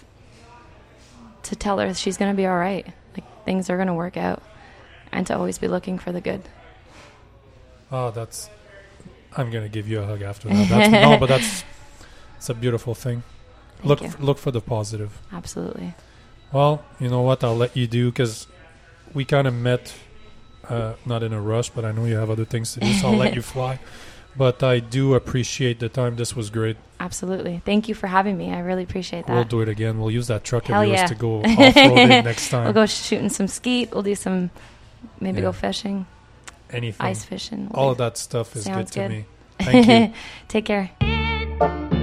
Speaker 2: to tell her she's gonna be all right. Like things are gonna work out and to always be looking for the good.
Speaker 1: Oh, that's. I'm gonna give you a hug after that. That's, no, but that's. It's a beautiful thing.
Speaker 2: Thank
Speaker 1: look, f- look for the positive.
Speaker 2: Absolutely.
Speaker 1: Well, you know what? I'll let you do because we kind of met, uh, not in a rush, but I know you have other things to do, so I'll let you fly. But I do appreciate the time. This was great.
Speaker 2: Absolutely. Thank you for having me. I really appreciate that.
Speaker 1: We'll do it again. We'll use that truck
Speaker 2: Hell
Speaker 1: of yours
Speaker 2: yeah.
Speaker 1: to go off roading next time.
Speaker 2: We'll go shooting some skeet. We'll do some, maybe
Speaker 1: yeah.
Speaker 2: go fishing.
Speaker 1: Anything.
Speaker 2: Ice fishing.
Speaker 1: All of that stuff is
Speaker 2: Sounds
Speaker 1: good to
Speaker 2: good.
Speaker 1: me. Thank you.
Speaker 2: Take care.